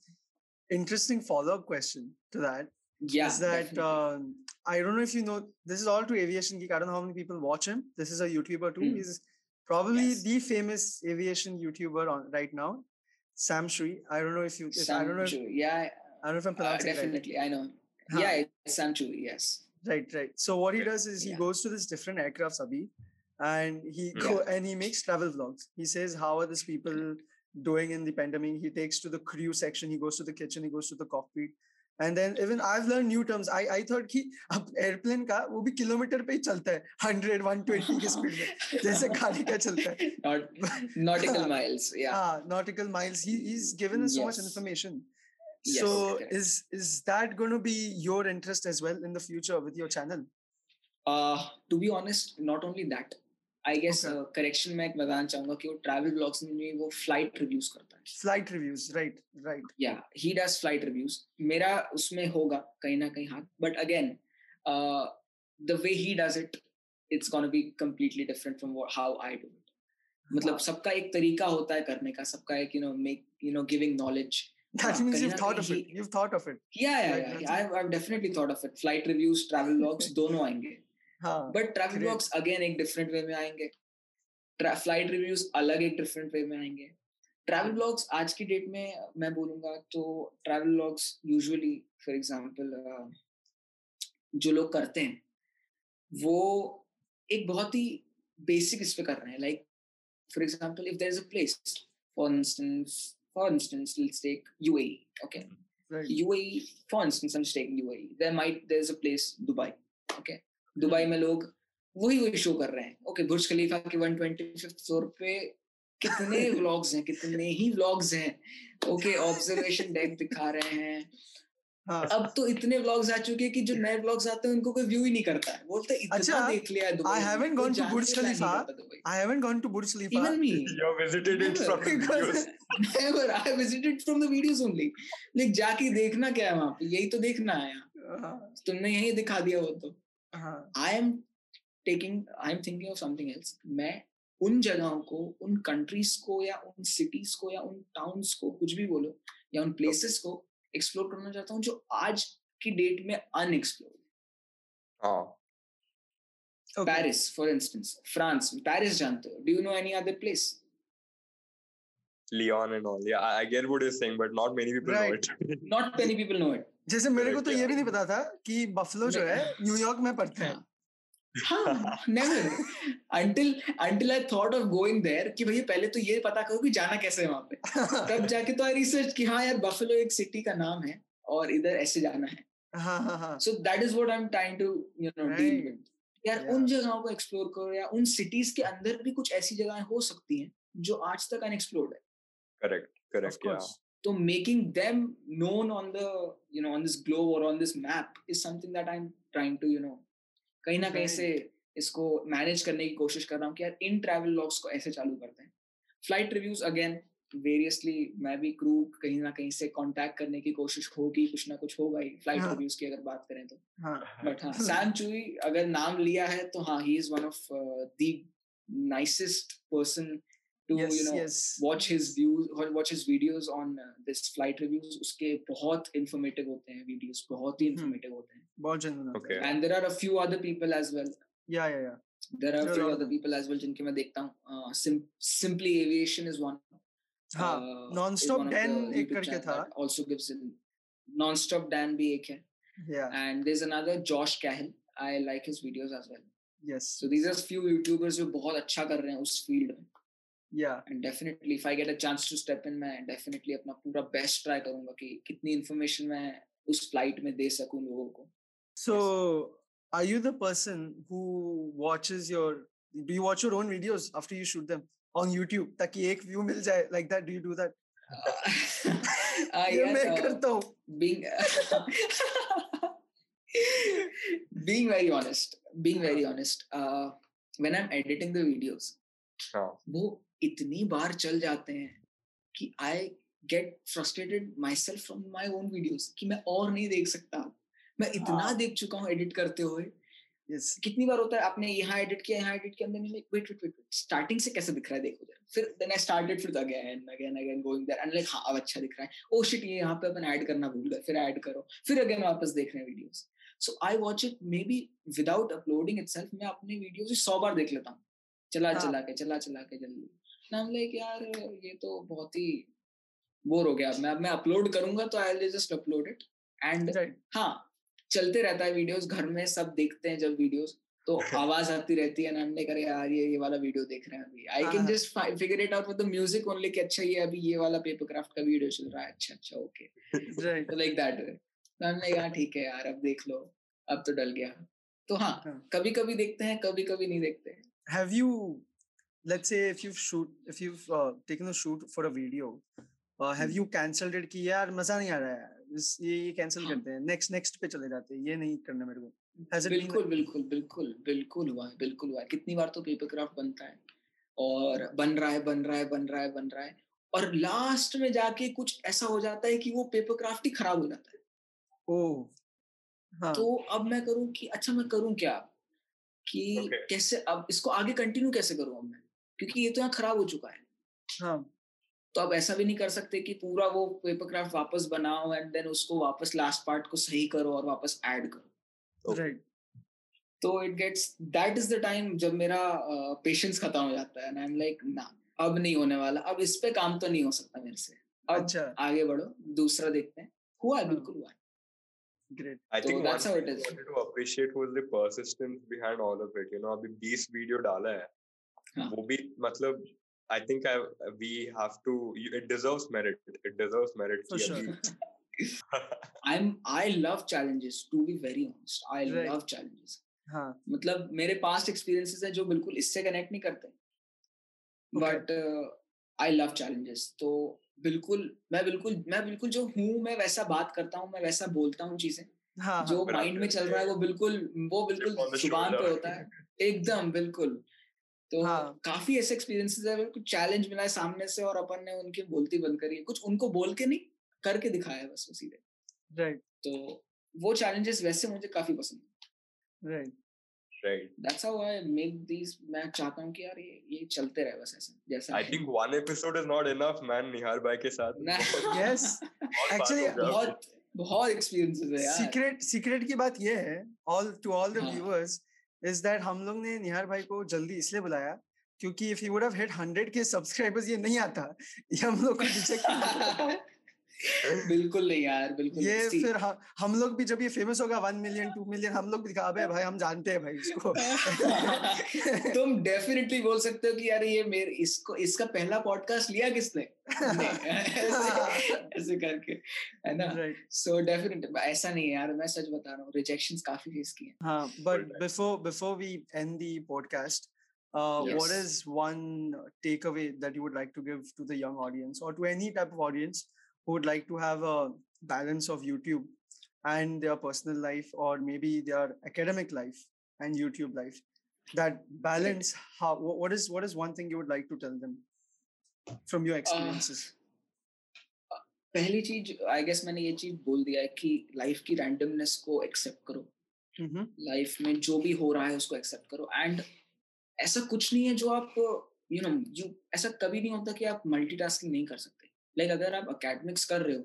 [SPEAKER 2] interesting follow up question to that.
[SPEAKER 3] yeah
[SPEAKER 2] is that
[SPEAKER 3] definitely.
[SPEAKER 2] I don't know if you know this is all to aviation geek. I don't know how many people watch him. This is a YouTuber too.
[SPEAKER 3] Hmm.
[SPEAKER 2] He's probably
[SPEAKER 3] Yes.
[SPEAKER 2] the famous aviation YouTuber on right now. Sam Shree. I don't know if you if, I don't know if,
[SPEAKER 3] yeah
[SPEAKER 2] I don't know if I'm
[SPEAKER 3] Uh,
[SPEAKER 2] pronouncing it right.
[SPEAKER 3] definitely, I know.
[SPEAKER 2] Huh.
[SPEAKER 3] Yeah, it's Sanchuri, yes.
[SPEAKER 2] Right, right. So what he does is he
[SPEAKER 3] Yeah.
[SPEAKER 2] goes to this different aircrafts, Abhi, and he
[SPEAKER 1] Yeah.
[SPEAKER 2] go, and he makes travel vlogs. He says how are these people doing in the pandemic. He takes to the crew section. He goes to the kitchen. He goes to the cockpit. And then even I've learned new terms. I I thought कि अब airplane का वो भी kilometre पे ही चलता है 100 120 की speed में जैसे गाड़ी का चलता है
[SPEAKER 3] Not nautical miles, yeah.
[SPEAKER 2] ah nautical miles he, he's given us so much
[SPEAKER 3] Yes.
[SPEAKER 2] information
[SPEAKER 3] Yes,
[SPEAKER 2] so
[SPEAKER 3] correct.
[SPEAKER 2] is is that going to be your interest as well in the future with your channel
[SPEAKER 3] Uh, to be honest, not only that, I guess correction मैं बताना चाहूँगा कि वो travel blogs में भी वो flight reviews करता है
[SPEAKER 2] फ़्लाइट रिव्यूज़ राइट राइट
[SPEAKER 3] या ही डज फ़्लाइट रिव्यूज़ मेरा उसमें होगा कहीं ना कहीं हाथ but again the way he does it it's gonna be completely different from how I do it मतलब
[SPEAKER 2] हाँ।
[SPEAKER 3] सबका एक तरीका होता है करने का सबका एक you know make you know giving knowledge
[SPEAKER 2] That
[SPEAKER 3] हाँ,
[SPEAKER 2] means you've thought of it. You've thought of it.
[SPEAKER 3] Yeah, yeah, yeah. I've definitely thought of it. Flight reviews, travel logs, दोनों आएँगे. बट
[SPEAKER 2] ट्रक
[SPEAKER 3] ब्लॉग्स अगेन एक different way में आएँगे। Flight reviews अलग एक different way में आएँगे। Travel blogs आज की डेट में मैं बोलूँगा तो travel blogs usually for example जो लोग करते हैं वो एक बहुत ही बेसिक इस पे कर रहे हैं। Like for example if there is a place for instance for instance let's take UAE
[SPEAKER 2] okay
[SPEAKER 3] UAE for instance I am staying UAE there might there is a place Dubai okay Dubai में लोग वही वही show कर रहे हैं okay okay, बुर्ज खलीफा के 125th floor पे कितने व्लॉग्स हैं कितने ही व्लॉग्स हैं ओके ऑब्जर्वेशन डेक दिखा रहे हैं
[SPEAKER 2] हाँ.
[SPEAKER 3] अब तो इतने व्लॉग्स आ चुके हैं कि जो नए व्लॉग्स आते हैं उनको कोई व्यू ही नहीं करता है बोलते इतना
[SPEAKER 2] अच्छा,
[SPEAKER 3] देख लिया है दुबई
[SPEAKER 2] I
[SPEAKER 3] में,
[SPEAKER 2] haven't
[SPEAKER 3] कोई
[SPEAKER 2] gone to
[SPEAKER 3] जाने
[SPEAKER 2] Burj
[SPEAKER 3] का plan नहीं
[SPEAKER 2] Khalifa.
[SPEAKER 3] करता Dubai.
[SPEAKER 2] I haven't gone to Burj Khalifa.
[SPEAKER 3] Even me.
[SPEAKER 1] You have visited it from the videos.
[SPEAKER 3] Never. I visited from the videos only. Like जाके देखना क्या है वहाँ पे यही तो देखना है यहाँ
[SPEAKER 2] हाँ,
[SPEAKER 3] तुमने यही दिखा दिया वो तो
[SPEAKER 2] हाँ.
[SPEAKER 3] Am taking taking I am thinking of something else. मैं उन जगहों को उन कंट्रीज़ को या उन सिटीज़ को या उन टाउन्स को कुछ भी बोलो या उन प्लेसेस को एक्सप्लोर करना चाहता हूँ जो आज की डेट में अनएक्सप्लोर
[SPEAKER 1] हाँ.
[SPEAKER 3] Paris for instance France Paris जानते हो do you know any other place
[SPEAKER 1] Leon and all. Yeah, I get what you're saying, but not many people
[SPEAKER 2] right.
[SPEAKER 1] know it.
[SPEAKER 3] Not many people know it
[SPEAKER 2] जैसे मेरे को तो ये भी नहीं पता था कि बफलो जो है न्यूयॉर्क में पड़ता है।
[SPEAKER 3] हाँ नेवर कि भैया पहले तो ये पता करो कि जाना कैसे है वहाँ पे। तब जाके तो आई रिसर्च कि हाँ यार बफलो एक सिटी का नाम है और इधर ऐसे जाना है।
[SPEAKER 2] हाँ हाँ हाँ।
[SPEAKER 3] So that is what I am trying to you know
[SPEAKER 2] deal
[SPEAKER 3] with यार उन जगहों को एक्सप्लोर करो या उन सिटीज़ के अंदर भी कुछ ऐसी जगहें हो सकती हैं जो आज तक अनएक्सप्लोर्ड है।
[SPEAKER 1] Correct.
[SPEAKER 2] of
[SPEAKER 3] तो making them known on the you know on this globe और on this map is something that I am trying to you know कहीं ना कहीं से इसको मैनेज करने की कोशिश कर रहा हूँ कि यार इन ट्रैवल लॉग्स को ऐसे चालू करते हैं। फ़्लाइट रिव्यूज़ अगेन वेरियसली मैं भी क्रू कहीं ना कहीं से कांटेक्ट करने की कोशिश होगी कुछ ना कुछ होगा ही फ़्लाइट
[SPEAKER 2] हाँ।
[SPEAKER 3] रिव्यूज़ की अगर बात करें तो।
[SPEAKER 2] हाँ।
[SPEAKER 3] बट हाँ सैम चुई अगर नाम लिया है तो हाँ he is one of the nicest
[SPEAKER 2] person
[SPEAKER 3] to you
[SPEAKER 2] know
[SPEAKER 3] watch his views watch his videos on this flight reviews उसके बहुत इंफॉर्मेटिव होते हैं वीडियोस बहुत ही hmm. इंफॉर्मेटिव होते हैं।
[SPEAKER 2] बहुत
[SPEAKER 1] general
[SPEAKER 3] and there are a few other people as well
[SPEAKER 2] yeah yeah yeah
[SPEAKER 3] there are a few other people as well जिनके मैं देखता हूँ। सिंपली एविएशन इज़ वन
[SPEAKER 2] हाँ नॉनस्टॉप
[SPEAKER 3] डैन
[SPEAKER 2] एक करके था।
[SPEAKER 3] Also gives in nonstop Dan भी एक है।
[SPEAKER 2] Yeah.
[SPEAKER 3] And there's another josh cahill. I like his videos as well.
[SPEAKER 2] Yes.
[SPEAKER 3] So these are few youtubers who bahut acha kar rahe hain us field mein
[SPEAKER 2] yeah
[SPEAKER 3] and definitely if I get a chance to step in मैं definitely अपना पूरा best try करूँगा कि कितनी information मैं उस flight में दे सकूँ लोगों को
[SPEAKER 2] So, yes. are you the person who watches your? Do you watch your own videos after you shoot them on YouTube? ताकि एक view मिल जाए like that. Do you do that?
[SPEAKER 3] uh,
[SPEAKER 2] ये मैं करता हूँ.
[SPEAKER 3] being being very honest being very honest uh, when i'm editing the videos
[SPEAKER 1] हाँ
[SPEAKER 3] वो इतनी बार चल जाते हैं कि I get frustrated myself from my own videos कि मैं और नहीं देख सकता। मैं इतना
[SPEAKER 2] हाँ।
[SPEAKER 3] देख चुका हूँ एडिट करते हुए।
[SPEAKER 2] Yes.
[SPEAKER 3] कितनी बार होता है आपने यहाँ एडिट किया यहाँ एडिट किया मैंने वेट वेट वेट स्टार्टिंग से कैसे दिख रहा है देखो जरा। फिर देन आई स्टार्टेड फिर again again again going there and like हाँ अब अच्छा दिख रहा है। ओ शिट ये यहाँ पे अपन ऐड करना भूल गए फिर ऐड करो। फिर अगेन वापस देख रहे हैं videos so I watch it maybe without uploading itself मैं अपने वीडियोस सौ बार देख लेता हूँ। चला
[SPEAKER 2] हाँ।
[SPEAKER 3] चला के चला चला के जल्दी नाम लाइक यार ये तो बहुत ही बोर हो गया। मैं मैं अपलोड करूँगा तो I just upload it
[SPEAKER 2] and
[SPEAKER 3] हाँ चलते रहता है वीडियोस घर में सब देखते हैं जब वीडियोस तो आवाज़ आती रहती है नाम लाइक अरे यार ये ये वाला वीडियो देख रहे हैं अभी। I
[SPEAKER 2] can.
[SPEAKER 3] Just figure it out with the music only कि अच्छा ये अभी ये वाला पेपर क्राफ्ट का वीडियो चल रहा है। अच्छा अच्छा ओके. लाइक दैट वे नाम लाइक हाँ ठीक है यार अब देख लो। अब तो डल गया। तो हाँ
[SPEAKER 2] हाँ.
[SPEAKER 3] कभी कभी देखते हैं कभी कभी नहीं देखते हैं।
[SPEAKER 2] Have you, let's say, if you've shoot, if you've uh, taken a shoot for a video, uh, have you cancelled it कि यार मज़ा नहीं आ रहा है इस- ये ये कैंसिल
[SPEAKER 3] हाँ।
[SPEAKER 2] करते हैं नेक्स्ट नेक्स्ट पे चले जाते हैं ये नहीं करना मेरे को Has it been?
[SPEAKER 3] बिल्कुल बिल्कुल बिल्कुल बिल्कुल हुआ है बिल्कुल हुआ है कितनी बार तो पेपर क्राफ्ट बनता है और बन रहा है बन रहा है बन रहा है बन रहा है और लास्ट में जाके कुछ ऐसा हो जाता है कि वो पेपर क्राफ्ट ही खराब हो जाता है।
[SPEAKER 2] ओह हाँ।
[SPEAKER 3] तो अब मैं करूँ कि अच्छा मैं करूँ क्या? कि
[SPEAKER 1] Okay.
[SPEAKER 3] कैसे अब इसको आगे कंटिन्यू कैसे करूँ अब मैं? क्योंकि ये तो यहाँ खराब हो चुका है।
[SPEAKER 2] हाँ।
[SPEAKER 3] तो अब ऐसा भी नहीं कर सकते कि पूरा वो पेपर क्राफ्ट वापस बनाओ एंड देन उसको वापस लास्ट पार्ट को सही करो और वापस ऐड करो।
[SPEAKER 1] Okay.
[SPEAKER 2] राइट।
[SPEAKER 3] तो it gets that is the time जब मेरा पेशेंस खत्म हो जाता है आई एम लाइक ना अब नहीं होने वाला अब इस पे काम तो नहीं हो सकता मेरे से। अब
[SPEAKER 2] अच्छा।
[SPEAKER 3] आगे बढ़ो दूसरा देखते हैं। हुआ है
[SPEAKER 2] हाँ।
[SPEAKER 3] बिल्कुल हुआ है।
[SPEAKER 2] Great
[SPEAKER 1] I
[SPEAKER 3] So
[SPEAKER 1] think
[SPEAKER 3] that's how it
[SPEAKER 1] I
[SPEAKER 3] is.
[SPEAKER 1] wanted to appreciate was the persistence behind all of it. You know, अभी 20 वीडियो डाला है
[SPEAKER 3] हाँ.
[SPEAKER 1] वो भी मतलब I think I we have to you, it deserves merit. It deserves merit.
[SPEAKER 2] For sure.
[SPEAKER 3] I'm I love challenges to be very honest. I
[SPEAKER 2] Right.
[SPEAKER 3] love challenges.
[SPEAKER 2] हाँ
[SPEAKER 3] मतलब मेरे पास्ट एक्सपीरियंसेस हैं जो बिल्कुल इससे कनेक्ट नहीं करते
[SPEAKER 2] Okay.
[SPEAKER 3] But I love challenges तो बिल्कुल मैं बिल्कुल मैं बिल्कुल जो हूँ मैं वैसा बात करता हूँ मैं वैसा बोलता हूँ चीज़ें।
[SPEAKER 2] हाँ
[SPEAKER 3] जो माइंड में चल रहा है वो बिल्कुल वो बिल्कुल ज़ुबान पे होता है। एकदम बिल्कुल। तो
[SPEAKER 2] हाँ।
[SPEAKER 3] काफ़ी ऐसे एक्सपीरियंसेस है कुछ चैलेंज मिला है सामने से और अपन ने उनकी बोलती बंद करी है। कुछ उनको बोल के नहीं करके दिखाया है बस वो सीधे।
[SPEAKER 2] राइट।
[SPEAKER 3] तो वो चैलेंजेस वैसे मुझे काफ़ी पसंद है।
[SPEAKER 2] Right.
[SPEAKER 1] right.
[SPEAKER 3] That's how I make these मैं चाहता हूँ कि यार ये ये चलते रहे बस ऐसे जैसा
[SPEAKER 1] I think one episode is not enough, man. निहार भाई के साथ
[SPEAKER 3] ना-
[SPEAKER 1] बहुत-
[SPEAKER 2] Yes.
[SPEAKER 1] बहुत
[SPEAKER 2] Actually,
[SPEAKER 1] हो गया।
[SPEAKER 3] बहुत बहुत एक्सपीरियंसेस है यार
[SPEAKER 2] सीक्रेट सीक्रेट की बात ये है all to all
[SPEAKER 3] the.
[SPEAKER 2] Viewers is that हम लोग ने निहार भाई को जल्दी इसलिए बुलाया क्योंकि if you would have hit 100 के सब्सक्राइबर्स ये नहीं आता ये हम लोग को रिजेक्ट
[SPEAKER 3] बिल्कुल नहीं यार बिल्कुल
[SPEAKER 2] ये
[SPEAKER 3] नहीं।
[SPEAKER 2] फिर हम हम लोग भी जब ये फ़ेमस होगा 1 मिलियन 2 मिलियन हम लोग भी दिखा अबे भाई हम जानते हैं भाई इसको
[SPEAKER 3] तुम डेफिनेटली बोल सकते हो कि यार ये मेरे इसको इसका पहला पॉडकास्ट लिया किसने ऐसे ऐसे करके है ना सो डेफिनेटली ऐसा नहीं है यार मैं सच बता रहा हूँ रिजेक्शंस काफ़ी फेस किए हैं
[SPEAKER 2] हाँ
[SPEAKER 1] Good.
[SPEAKER 2] before before we end the podcast uh, what is one takeaway that you would like to give to the young audience or to any type of audience who would like to have a balance of youtube and their personal life or maybe their academic life and youtube life that balance how wha- what is what is one thing you would like to tell them from your experiences
[SPEAKER 3] uh, पहली चीज I guess मैंने ये चीज बोल दिया है कि life की रैंडमनेस को एक्सेप्ट करो लाइफ mm-hmm. में जो भी हो रहा है उसको एक्सेप्ट करो एंड ऐसा कुछ नहीं है जो आप यू नो यू ऐसा कभी नहीं होता कि आप मल्टीटास्किंग नहीं कर सकते लाइक like, अगर आप अकेडमिक्स कर रहे हो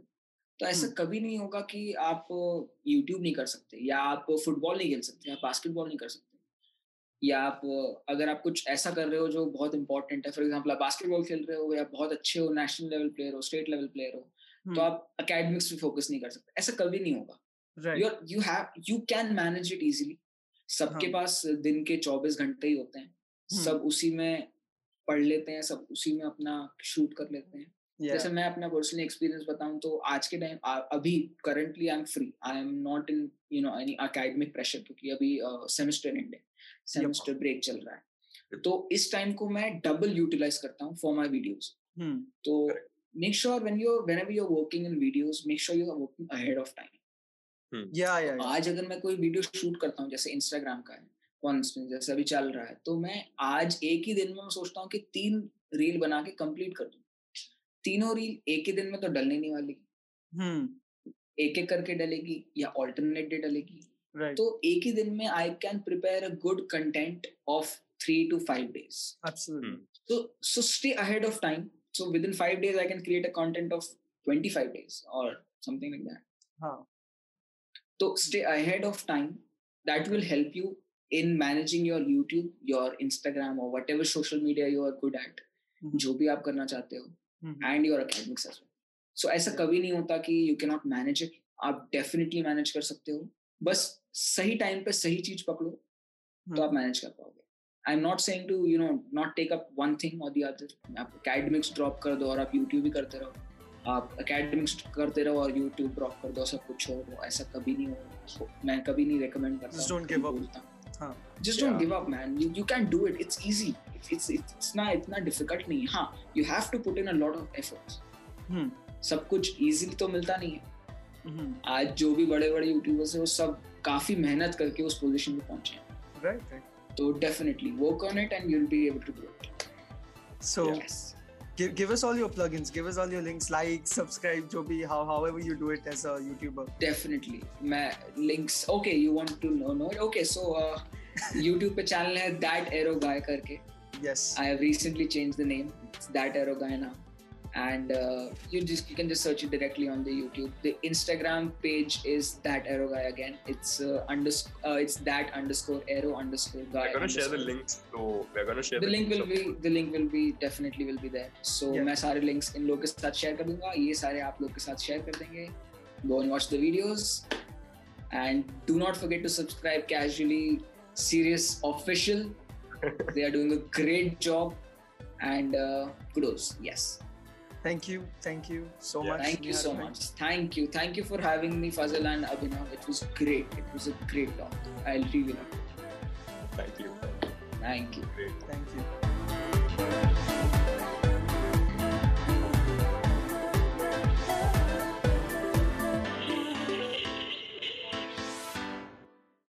[SPEAKER 3] तो ऐसा. कभी नहीं होगा कि आप यूट्यूब नहीं कर सकते या आप फुटबॉल नहीं खेल सकते या बास्केटबॉल नहीं कर सकते या आप अगर आप कुछ ऐसा कर रहे हो जो बहुत इंपॉर्टेंट है फॉर एग्ज़ाम्पल आप बास्केटबॉल खेल रहे हो या बहुत अच्छे हो नेशनल लेवल प्लेयर हो स्टेट लेवल प्लेयर हो. तो आप अकेडमिक्स पे फोकस नहीं कर सकते ऐसा कभी नहीं होगा you you have you can manage it easily सबके हाँ. पास दिन के चौबीस घंटे ही होते हैं. सब उसी में पढ़ लेते हैं सब उसी में अपना शूट कर लेते हैं yeah. जैसे मैं अपना पर्सनल एक्सपीरियंस बताऊँ तो आज के टाइम अभी currently I am free I am not in you know any academic pressure क्योंकि अभी सेमेस्टर एंड है. सेमेस्टर ब्रेक चल रहा है. तो इस टाइम को मैं डबल यूटिलाइज करता हूँ फॉर माई वीडियोज़ तो make sure when you whenever you are working in videos make sure you are working ahead of time
[SPEAKER 2] या या
[SPEAKER 3] आज अगर मैं कोई वीडियो शूट करता हूँ जैसे इंस्टाग्राम का है इंस्टेंस जैसे अभी चल रहा है तो मैं आज एक ही दिन में मैं सोचता हूँ कि तीन रील बना के कंप्लीट कर दूँ। तीनों रील एक ही दिन में तो डलने नहीं वाली। हम्म एक एक करके डलेगी या ऑल्टरनेट डे डलेगी। Right. तो एक ही दिन में I can prepare a good content of three to five days तो so stay ahead of time so within five days I can create a content of twenty five days और something like that तो stay ahead of time that will help you in managing your YouTube your Instagram और whatever social media you are good at जो भी आप करना चाहते हो। And your academics as well so ऐसा कभी नहीं होता कि you can not manage it आप डेफिनेटली मैनेज कर सकते हो। बस सही टाइम पे सही चीज़ पकड़ो तो आप मैनेज कर पाओगे। I am not saying to you know not take up one thing और दी अदर आप अकेडमिक्स ड्रॉप कर दो और आप यूट्यूब भी करते रहो। आप अकेडमिक्स करते रहो और यूट्यूब ड्रॉप कर दो सब कुछ छोड़ दो। ऐसा कभी नहीं हो। मैं कभी नहीं रिकमेंड करता
[SPEAKER 2] just don't give
[SPEAKER 3] up just don't give up man you can do it it's easy it's it's ना इतना डिफ़िकल्ट नहीं है। हाँ you have to put in a lot of efforts सब कुछ इजीली तो मिलता नहीं है। Hmm. आज जो भी बड़े बड़े यूट्यूबर्स है वो सब काफ़ी मेहनत करके उस पोजीशन पे पहुँचे हैं।
[SPEAKER 2] राइट राइट
[SPEAKER 3] तो definitely work on it and you will be able to do it
[SPEAKER 2] so give, give us all your plugins give us all your links like subscribe joby how, however you do it as a youtuber.
[SPEAKER 3] Definitely. My links okay you want to know no okay so uh, youtube pe channel hai that arrow guy karke.
[SPEAKER 2] Yes.
[SPEAKER 3] I have recently changed the name. It's that arrow guy now and uh, you just you can just search it directly on the YouTube. The Instagram page is that arrow guy again. It's uh, unders- uh, it's that underscore arrow underscore guy.
[SPEAKER 1] We're gonna share the links. So we're gonna share
[SPEAKER 3] the, the link will be the link will be definitely will be there. So yeah. मैं सारे links इन लोगों के साथ share कर दूंगा ये सारे आप लोग के साथ share कर देंगे. Go and watch the videos and do not forget to subscribe casually serious official they are doing a great job and uh, kudos yes
[SPEAKER 2] Thank you. Thank you so yeah. much.
[SPEAKER 3] Thank you so much. Thank you. Thank you for having me, Fazal and Abhinav. It was great. It was a great talk. I really loved it.
[SPEAKER 1] Thank you.
[SPEAKER 3] Thank you.
[SPEAKER 1] Great.
[SPEAKER 2] Thank you.